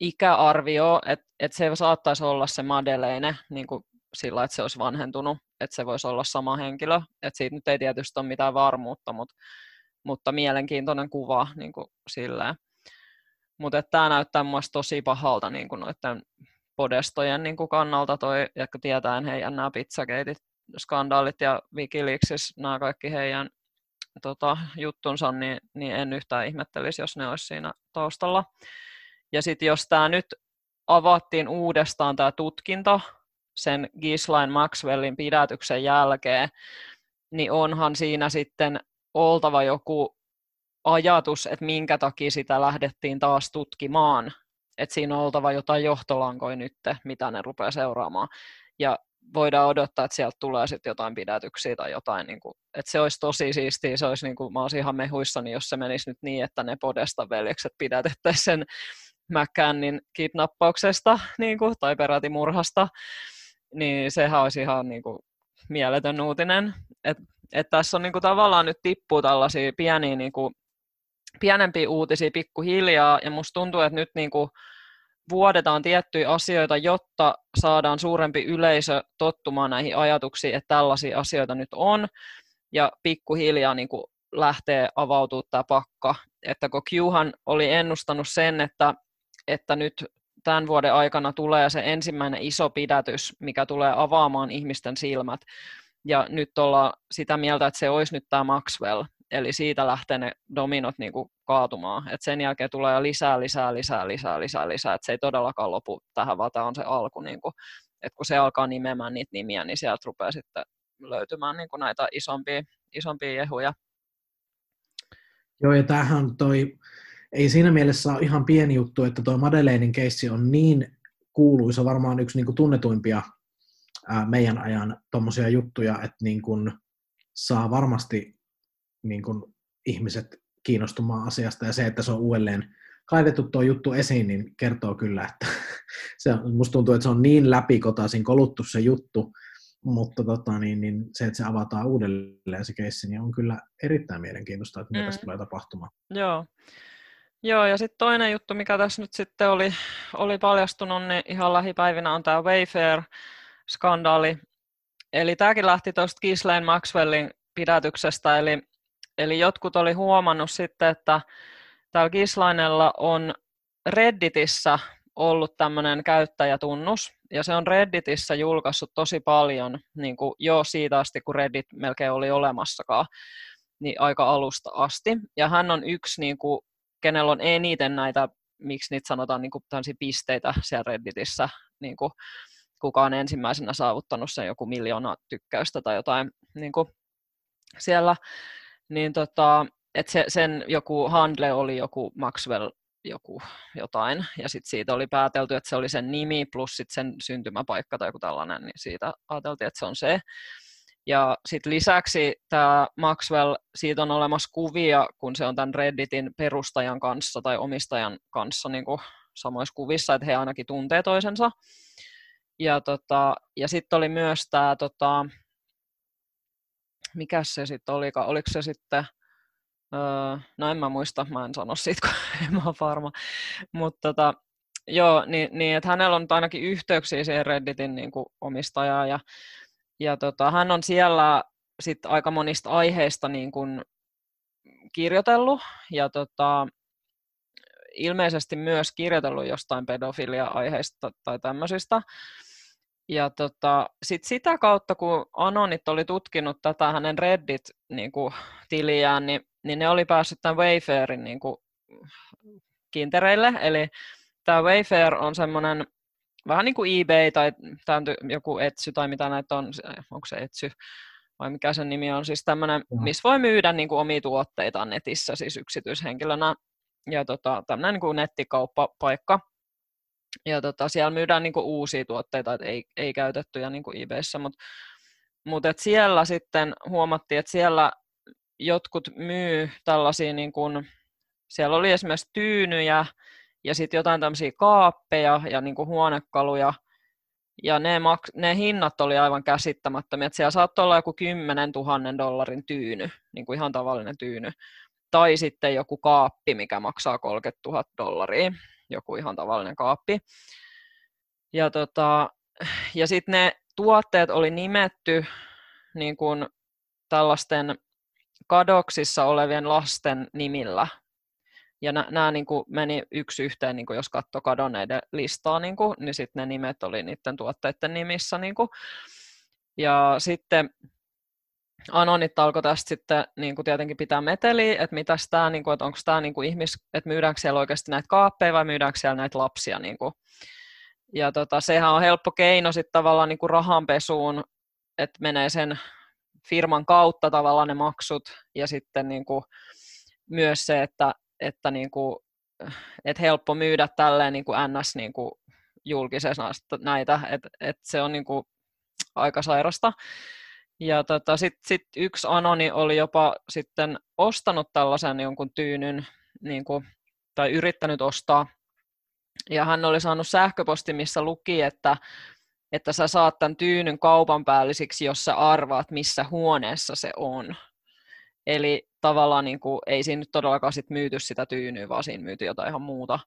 ikäarvio, että et se saattaisi olla se Madeleine niin kuin sillä, että se olisi vanhentunut, että se voisi olla sama henkilö. Et siitä nyt ei tietysti ole mitään varmuutta, mutta, mutta mielenkiintoinen kuva niin kuin silleen. Mutta tämä näyttää mun tosi pahalta niin kuin noiden podestojen niin kuin kannalta, toi, jotka tietää heidän nämä pizzakeitit, skandaalit ja Wikileaksis, nämä kaikki heidän tota, juttunsa, niin, niin en yhtään ihmettelisi, jos ne olisi siinä taustalla. Ja sitten jos tämä nyt avattiin uudestaan tämä tutkinta sen Ghislaine Maxwellin pidätyksen jälkeen, niin onhan siinä sitten oltava joku ajatus, että minkä takia sitä lähdettiin taas tutkimaan. Että siinä on oltava jotain johtolankoja nyt, mitä ne rupeaa seuraamaan. Ja voidaan odottaa, että sieltä tulee sitten jotain pidätyksiä tai jotain. Niin kuin, että se olisi tosi siistiä, se olisi, niin kuin, mä olisin ihan mehuissani, jos se menisi nyt niin, että ne Podesta veljekset pidätettäisiin sen McCannin kidnappauksesta niin kuin, tai peräti murhasta, niin sehän olisi ihan niin kuin, mieletön uutinen. Et, et tässä on niin kuin, tavallaan nyt tippuu tällaisia pieniä, niin kuin, pienempiä uutisia pikkuhiljaa, ja musta tuntuu, että nyt niin kuin, vuodetaan tiettyjä asioita, jotta saadaan suurempi yleisö tottumaan näihin ajatuksiin, että tällaisia asioita nyt on, ja pikkuhiljaa niin kuin lähtee avautumaan tämä pakka. Että kun Qhan oli ennustanut sen, että että nyt tämän vuoden aikana tulee se ensimmäinen iso pidätys, mikä tulee avaamaan ihmisten silmät. Ja nyt ollaan sitä mieltä, että se olisi nyt tämä Maxwell, eli siitä lähtee ne dominot niin kuin kaatumaan. Et sen jälkeen tulee lisää, lisää, lisää, lisää, lisää, lisää. Et se ei todellakaan lopu tähän, vaan tämä on se alku. Niin kuin, että kun se alkaa nimeämään niitä nimiä, niin sieltä rupeaa sitten löytymään niin kuin näitä isompia, isompia jehuja. Joo, ja tämähän toi ei siinä mielessä ole ihan pieni juttu, että tuo Madeleinin keissi on niin kuuluisa, varmaan yksi niin kuin tunnetuimpia ää, meidän ajan tuommoisia juttuja, että niin kuin saa varmasti niin kuin ihmiset kiinnostumaan asiasta ja se, että se on uudelleen kaivettu tuo juttu esiin, niin kertoo kyllä, että se on, musta tuntuu, että se on niin läpikotaisin koluttu se juttu, mutta tota, niin, niin se, että se avataan uudelleen se keissi, niin on kyllä erittäin mielenkiintoista, että mitä mm. tässä tulee tapahtumaan. Joo. Joo, ja sitten toinen juttu, mikä tässä nyt sitten oli, oli paljastunut, niin ihan lähipäivinä on tämä Wayfair-skandaali. Eli tämäkin lähti tuosta Ghislaine Maxwellin pidätyksestä, eli, eli jotkut oli huomannut sitten, että täällä Ghislainella on Redditissä ollut tämmöinen käyttäjätunnus, ja se on Redditissä julkaissut tosi paljon niin kuin jo siitä asti, kun Reddit melkein oli olemassakaan, niin aika alusta asti. Ja hän on yksi niin kuin, kenellä on eniten näitä, miksi niitä sanotaan niin kuin pisteitä siellä Redditissä, niin kuin, kuka on ensimmäisenä saavuttanut sen joku miljoona tykkäystä tai jotain niin kuin siellä, niin tota, että se, sen joku handle oli joku Maxwell joku jotain, ja sitten siitä oli päätelty, että se oli sen nimi plus sit sen syntymäpaikka tai joku tällainen, niin siitä ajateltiin, että se on se. Ja sitten lisäksi tämä Maxwell, siitä on olemassa kuvia, kun se on tämän Redditin perustajan kanssa tai omistajan kanssa niin samoissa kuvissa, että he ainakin tuntee toisensa. Ja, tota, ja sitten oli myös tämä, tota, mikä se sitten oli, oliko se sitten, öö, no en mä muista, mä en sano siitä, kun en mä ole varma, mutta tota, joo, niin, niin että hänellä on ainakin yhteyksiä siihen Redditin niin omistajaan ja, ja tota, hän on siellä sit aika monista aiheista niin kuin kirjoitellut ja tota, ilmeisesti myös kirjoitellut jostain pedofilia-aiheista tai tämmöisistä. Ja tota, sit sitä kautta, kun Anonit oli tutkinut tätä hänen Reddit-tiliään, niin, niin ne oli päässyt tämän Wayfairin niin kuin, kintereille. Eli tämä Wayfair on semmoinen vähän niin kuin eBay tai joku Etsy tai mitä näitä on, onko se Etsy vai mikä sen nimi on, siis tämmöinen, missä voi myydä niin kuin omia tuotteita netissä siis yksityishenkilönä ja tota, tämmöinen niin kuin nettikauppapaikka. Ja tota, siellä myydään niin uusia tuotteita, että ei, ei käytettyjä niin eBayssä, mutta mut et siellä sitten huomattiin, että siellä jotkut myy tällaisia, niin kuin, siellä oli esimerkiksi tyynyjä ja sitten jotain tämmöisiä kaappeja ja niin huonekaluja, ja ne, maks- ne hinnat oli aivan käsittämättömiä, että siellä saattoi olla joku 10 000 dollarin tyyny, niin kuin ihan tavallinen tyyny, tai sitten joku kaappi, mikä maksaa 30 000 dollaria, joku ihan tavallinen kaappi. Ja, tota, ja sitten ne tuotteet oli nimetty niin kuin tällaisten kadoksissa olevien lasten nimillä. Ja nämä niin kuin meni yksi yhteen, niin kuin jos katsoi kadonneiden listaa, niin, kuin, niin sitten ne nimet oli niiden tuotteiden nimissä. Niin kuin. Ja sitten Anonit alkoi tästä sitten niin kuin tietenkin pitää meteliä, että mitäs tämä, niin kuin, että onko tämä niin kuin ihmis, että myydäänkö siellä oikeasti näitä kaappeja vai myydäänkö siellä näitä lapsia. Niin kuin. Ja tota, sehän on helppo keino sitten tavallaan niin kuin rahanpesuun, että menee sen firman kautta tavallaan ne maksut ja sitten niin kuin myös se, että, että, niin kuin, että helppo myydä tälleen niin kuin NS niin kuin julkisena näitä, että, että se on niin kuin aika sairasta. Ja tota, sitten sit yksi Anoni oli jopa sitten ostanut tällaisen jonkun tyynyn, niin kuin, tai yrittänyt ostaa. Ja hän oli saanut sähköposti, missä luki, että, että sä saat tämän tyynyn kaupan päällisiksi, jos sä arvaat, missä huoneessa se on. Eli tavallaan niin kuin, ei siinä nyt todellakaan sit myyty sitä tyynyä, vaan siinä myyty jotain ihan muuta.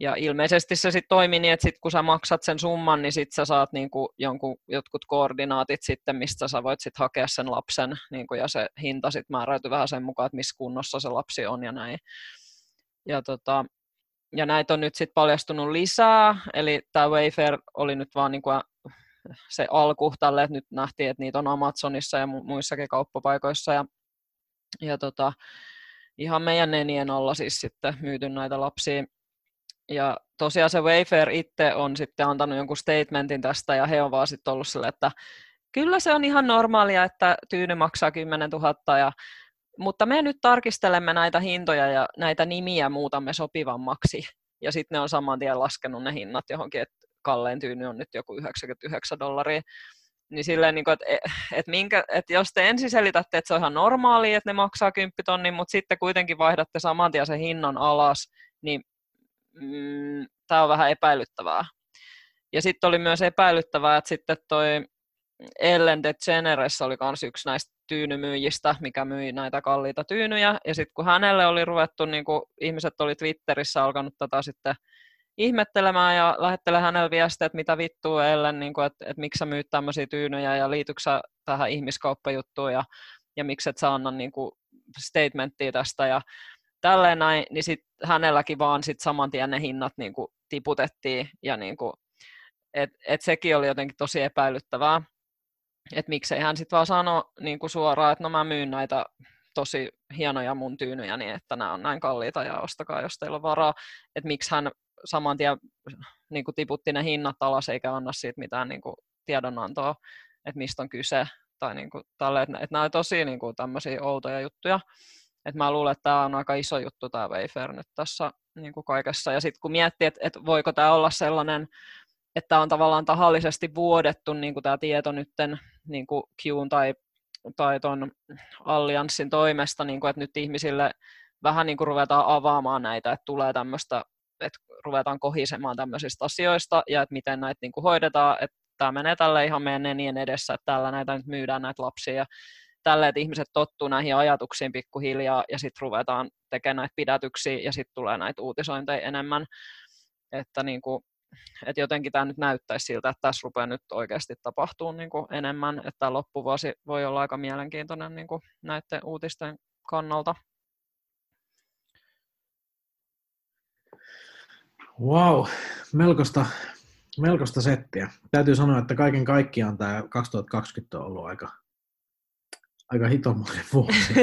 Ja ilmeisesti se sitten toimi niin, että sit kun sä maksat sen summan, niin sit sä saat niinku jonkun, jotkut koordinaatit sitten, mistä sä voit sitten hakea sen lapsen, niinku, ja se hinta sitten määräytyy vähän sen mukaan, että missä kunnossa se lapsi on ja näin. Ja, tota, ja näitä on nyt sitten paljastunut lisää, eli tämä Wayfair oli nyt vaan niinku se alku tälle, että nyt nähtiin, että niitä on Amazonissa ja muissakin kauppapaikoissa, ja, ja tota, ihan meidän nenien alla siis sitten myyty näitä lapsia ja tosiaan se Wayfair itse on sitten antanut jonkun statementin tästä ja he on vaan sitten ollut sille, että kyllä se on ihan normaalia, että tyyny maksaa 10 000 ja mutta me nyt tarkistelemme näitä hintoja ja näitä nimiä muutamme sopivammaksi. Ja sitten ne on saman tien laskenut ne hinnat johonkin, että kallein tyyny on nyt joku 99 dollaria. Niin silleen, niin että et, et minkä, et jos te ensin selitätte, että se on ihan normaali, että ne maksaa 10 tonnin, mutta sitten kuitenkin vaihdatte saman tien sen hinnan alas, niin mm, tämä on vähän epäilyttävää. Ja sitten oli myös epäilyttävää, että sitten toi Ellen DeGeneres oli myös yksi näistä tyynymyyjistä, mikä myi näitä kalliita tyynyjä. Ja sitten kun hänelle oli ruvettu, niin kun ihmiset oli Twitterissä alkanut tätä sitten ihmettelemään ja lähettelemään hänelle viestiä, että mitä vittua Ellen, niin kuin, että, että miksi sä myyt tämmöisiä tyynyjä ja liityksä tähän ihmiskauppajuttuun ja, ja miksi et sä anna niin kuin, statementtia tästä. Ja tälleen näin, niin sit hänelläkin vaan sit saman tien ne hinnat niin kuin tiputettiin ja niin kuin, et, et sekin oli jotenkin tosi epäilyttävää, että miksei hän sitten vaan sano niin kuin suoraan, että no mä myyn näitä tosi hienoja mun tyynyjä, niin että nämä on näin kalliita ja ostakaa, jos teillä on varaa, että miksi hän saman tien niin kuin tiputti ne hinnat alas eikä anna siitä mitään niin kuin tiedonantoa, että mistä on kyse, tai niin kuin tälle, että, nämä on tosi niin kuin tämmöisiä outoja juttuja. Et mä luulen, että tämä on aika iso juttu tämä Wayfair nyt tässä niin kuin kaikessa. Ja sitten kun miettii, että, että voiko tämä olla sellainen, että on tavallaan tahallisesti vuodettu niin kuin tämä tieto nytten niin kuin Qn tai, tai ton allianssin toimesta, niin kuin, että nyt ihmisille vähän niin kuin ruvetaan avaamaan näitä, että tulee tämmöistä, että ruvetaan kohisemaan tämmöisistä asioista ja että miten näitä niin kuin hoidetaan, että tämä menee tälle ihan meidän nenien edessä, että täällä näitä nyt myydään näitä lapsia tälle, että ihmiset tottuu näihin ajatuksiin pikkuhiljaa ja sitten ruvetaan tekemään näitä pidätyksiä ja sitten tulee näitä uutisointeja enemmän. että niin kuin, että jotenkin tämä nyt näyttäisi siltä, että tässä rupeaa nyt oikeasti tapahtuu niin kuin enemmän, että tämä loppuvuosi voi olla aika mielenkiintoinen niin kuin näiden uutisten kannalta. Wow, melkoista, melkoista settiä. Täytyy sanoa, että kaiken kaikkiaan tämä 2020 on ollut aika, aika hitomainen vuosi.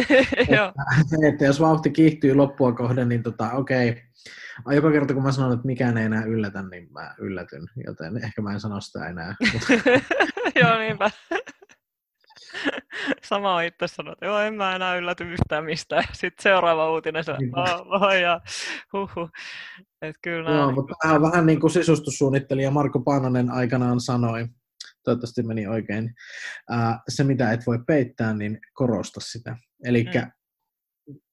se, että jos vauhti kiihtyy loppua kohden, niin tota, okei. Okay. Joka kerta kun mä sanon, että mikään ei enää yllätä, niin mä yllätyn, joten ehkä mä en sano sitä enää. Joo, niinpä. Sama on itse sanonut, että joo, en mä enää ylläty yhtään mistään. Sitten seuraava uutinen, se oh, ja huhu. Et kyllä joo, niin mutta vähän, vähän niin kuin sisustussuunnittelija Marko Paananen aikanaan sanoi, toivottavasti meni oikein, uh, se mitä et voi peittää, niin korosta sitä. Eli mm.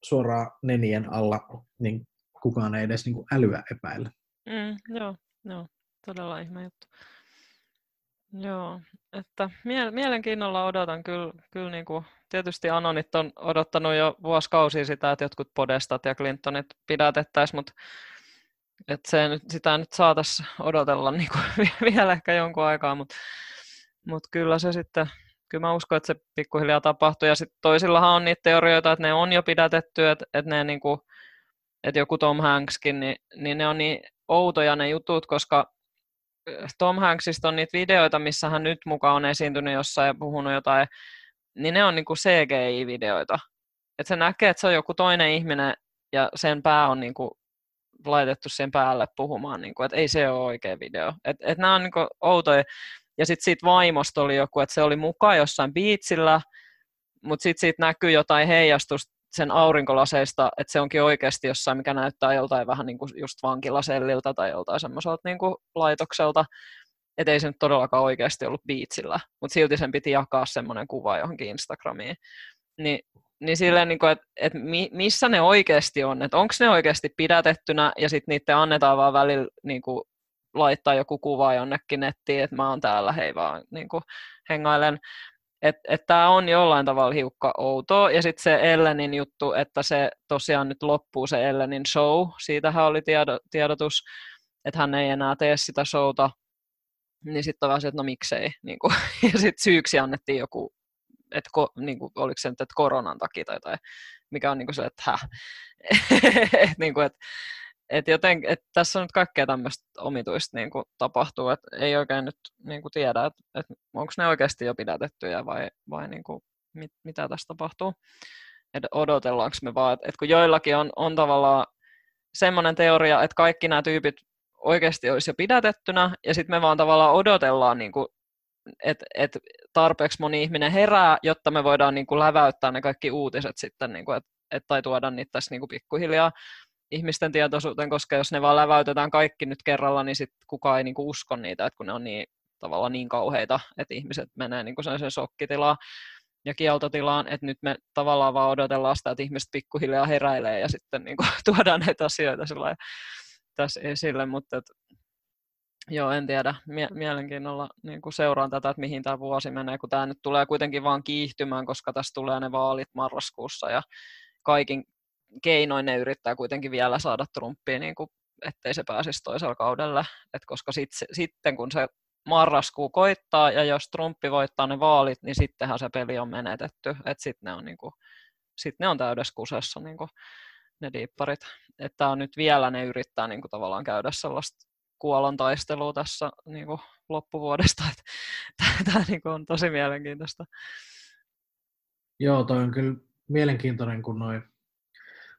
suoraan nenien alla, niin kukaan ei edes niin kuin älyä epäillä. Mm, joo, joo, todella ihme juttu. Joo, että mielenkiinnolla odotan kyllä, kyllä niin kuin, tietysti Anonit on odottanut jo vuosikausia sitä, että jotkut Podestat ja Clintonit pidätettäisiin, mutta että se nyt, sitä nyt saataisiin odotella niin kuin, vielä ehkä jonkun aikaa, mutta, mutta kyllä se sitten, kyllä mä uskon, että se pikkuhiljaa tapahtuu. Ja sitten toisillahan on niitä teorioita, että ne on jo pidätetty, että, että ne niin kuin, että joku Tom Hankskin, niin, niin ne on niin outoja ne jutut, koska Tom Hanksista on niitä videoita, missä hän nyt mukaan on esiintynyt jossain ja puhunut jotain, niin ne on niinku CGI-videoita. Että se näkee, että se on joku toinen ihminen ja sen pää on niinku laitettu sen päälle puhumaan, niinku, että ei se ole oikea video. Että et nämä on niinku outoja. Ja sitten siitä vaimosta oli joku, että se oli mukaan jossain biitsillä, mutta sitten siitä näkyy jotain heijastusta sen aurinkolaseista, että se onkin oikeasti jossain, mikä näyttää joltain vähän niin kuin just vankilaselliltä tai joltain semmoiselta niin kuin laitokselta. Että ei se nyt todellakaan oikeasti ollut biitsillä, mutta silti sen piti jakaa semmoinen kuva johonkin Instagramiin. Ni, niin silleen, niin että, että missä ne oikeasti on, että onko ne oikeasti pidätettynä ja sitten niiden annetaan vaan välillä niin kuin, laittaa joku kuva jonnekin nettiin, että mä oon täällä, hei vaan niin kuin, hengailen. Että et tämä on jollain tavalla hiukka outoa. Ja sitten se Ellenin juttu, että se tosiaan nyt loppuu se Ellenin show. Siitähän oli tiedo, tiedotus, että hän ei enää tee sitä showta. Niin sitten on vaan se, että no miksei. Niin kuin, ja sitten syyksi annettiin joku, että ko, niin kuin, oliko se nyt, että koronan takia tai jotain, mikä on niin kuin se, että häh. et, niin kuin, että et joten, et tässä on nyt kaikkea tämmöistä omituista niin kuin, tapahtuu, että ei oikein nyt niin kuin, tiedä, että et, onko ne oikeasti jo pidätettyjä vai, vai niin kuin, mit, mitä tässä tapahtuu. Et odotellaanko me vaan, että et kun joillakin on, on tavallaan semmoinen teoria, että kaikki nämä tyypit oikeasti olisi jo pidätettynä, ja sitten me vaan tavallaan odotellaan, niin kuin, että et tarpeeksi moni ihminen herää, jotta me voidaan niin kuin läväyttää ne kaikki uutiset sitten, niin kuin, et, et, tai tuoda niitä tässä niin kuin pikkuhiljaa ihmisten tietoisuuteen, koska jos ne vaan läväytetään kaikki nyt kerralla, niin sit kukaan ei niinku usko niitä, että kun ne on niin, tavallaan niin kauheita, että ihmiset menee niinku sellaiseen sokkitilaan ja kieltotilaan, että nyt me tavallaan vaan odotellaan sitä, että ihmiset pikkuhiljaa heräilee ja sitten niinku tuodaan näitä asioita tässä esille, mutta et, joo, en tiedä. Mie- mielenkiinnolla niin seuraan tätä, että mihin tämä vuosi menee, kun tämä nyt tulee kuitenkin vaan kiihtymään, koska tässä tulee ne vaalit marraskuussa ja kaikin keinoin ne yrittää kuitenkin vielä saada Trumpia, niin kuin, ettei se pääsisi toisella kaudella. Et koska sit, sitten kun se marraskuu koittaa ja jos Trumpi voittaa ne vaalit, niin sittenhän se peli on menetetty. Sitten ne on, niin kuin, sit ne on täydessä kusessa niin kuin, ne diipparit. Että on nyt vielä ne yrittää niin kuin, tavallaan käydä sellaista kuolon taistelua tässä niin kuin, loppuvuodesta. Tämä niin on tosi mielenkiintoista. Joo, toi on kyllä mielenkiintoinen, kun noin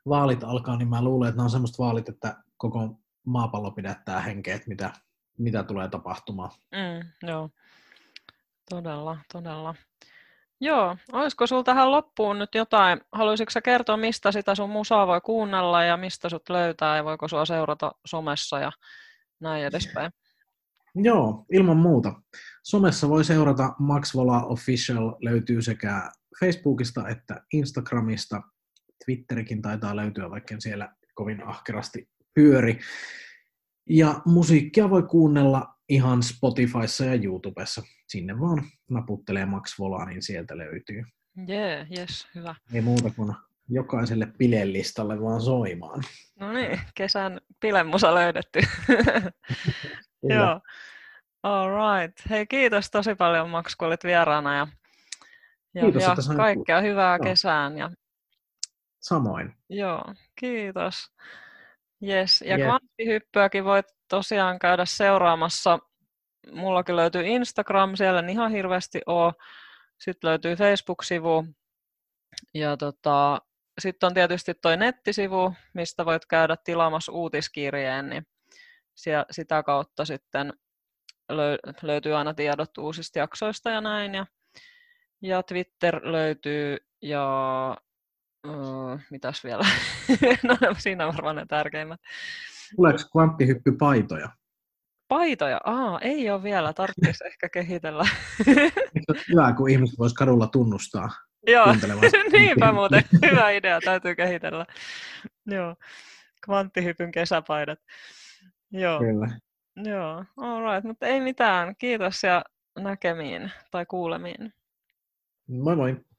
vaalit alkaa, niin mä luulen, että ne on semmoista vaalit, että koko maapallo pidättää henkeä, että mitä, mitä tulee tapahtumaan. Mm, joo, todella, todella. Joo, olisiko sinulla tähän loppuun nyt jotain, haluaisitko sä kertoa, mistä sitä sun musaa voi kuunnella ja mistä sut löytää ja voiko sua seurata somessa ja näin edespäin? Joo, ilman muuta. Somessa voi seurata Max Vola Official, löytyy sekä Facebookista että Instagramista. Twitterikin taitaa löytyä, vaikka siellä kovin ahkerasti pyöri. Ja musiikkia voi kuunnella ihan Spotifyssa ja YouTubessa. Sinne vaan naputtelee Max Vola, niin sieltä löytyy. Jee, yeah, yes, hyvä. Ei muuta kuin jokaiselle bilelistalle vaan soimaan. No niin, kesän bilemusa löydetty. Joo. All right. Hei, kiitos tosi paljon Max, kun olit vieraana ja, ja, Kiitos, ja kaikkea hyvää kesään. Ja, Samoin. joo, kiitos. Yes. Ja Yes. kvanttihyppyäkin voit tosiaan käydä seuraamassa. Mullakin löytyy Instagram, siellä en ihan hirveästi ole. Sitten löytyy Facebook-sivu. Ja tota, sitten on tietysti toi nettisivu, mistä voit käydä tilaamassa uutiskirjeen, niin siellä, sitä kautta sitten löy- löytyy aina tiedot uusista jaksoista ja näin. Ja, ja Twitter löytyy ja uh, mitäs vielä? no siinä on varmaan ne tärkeimmät. Tuleeko kvanttihyppypaitoja? Paitoja, Aa, ei ole vielä, tarvitsisi ehkä kehitellä. Hyvä, kun ihmiset vois kadulla tunnustaa? Joo, niinpä muuten, hyvä idea, täytyy kehitellä. Joo, kvanttihypyn kesäpaidat. Joo, Kyllä. joo, all right, mutta ei mitään, kiitos ja näkemiin tai kuulemiin. Moi moi.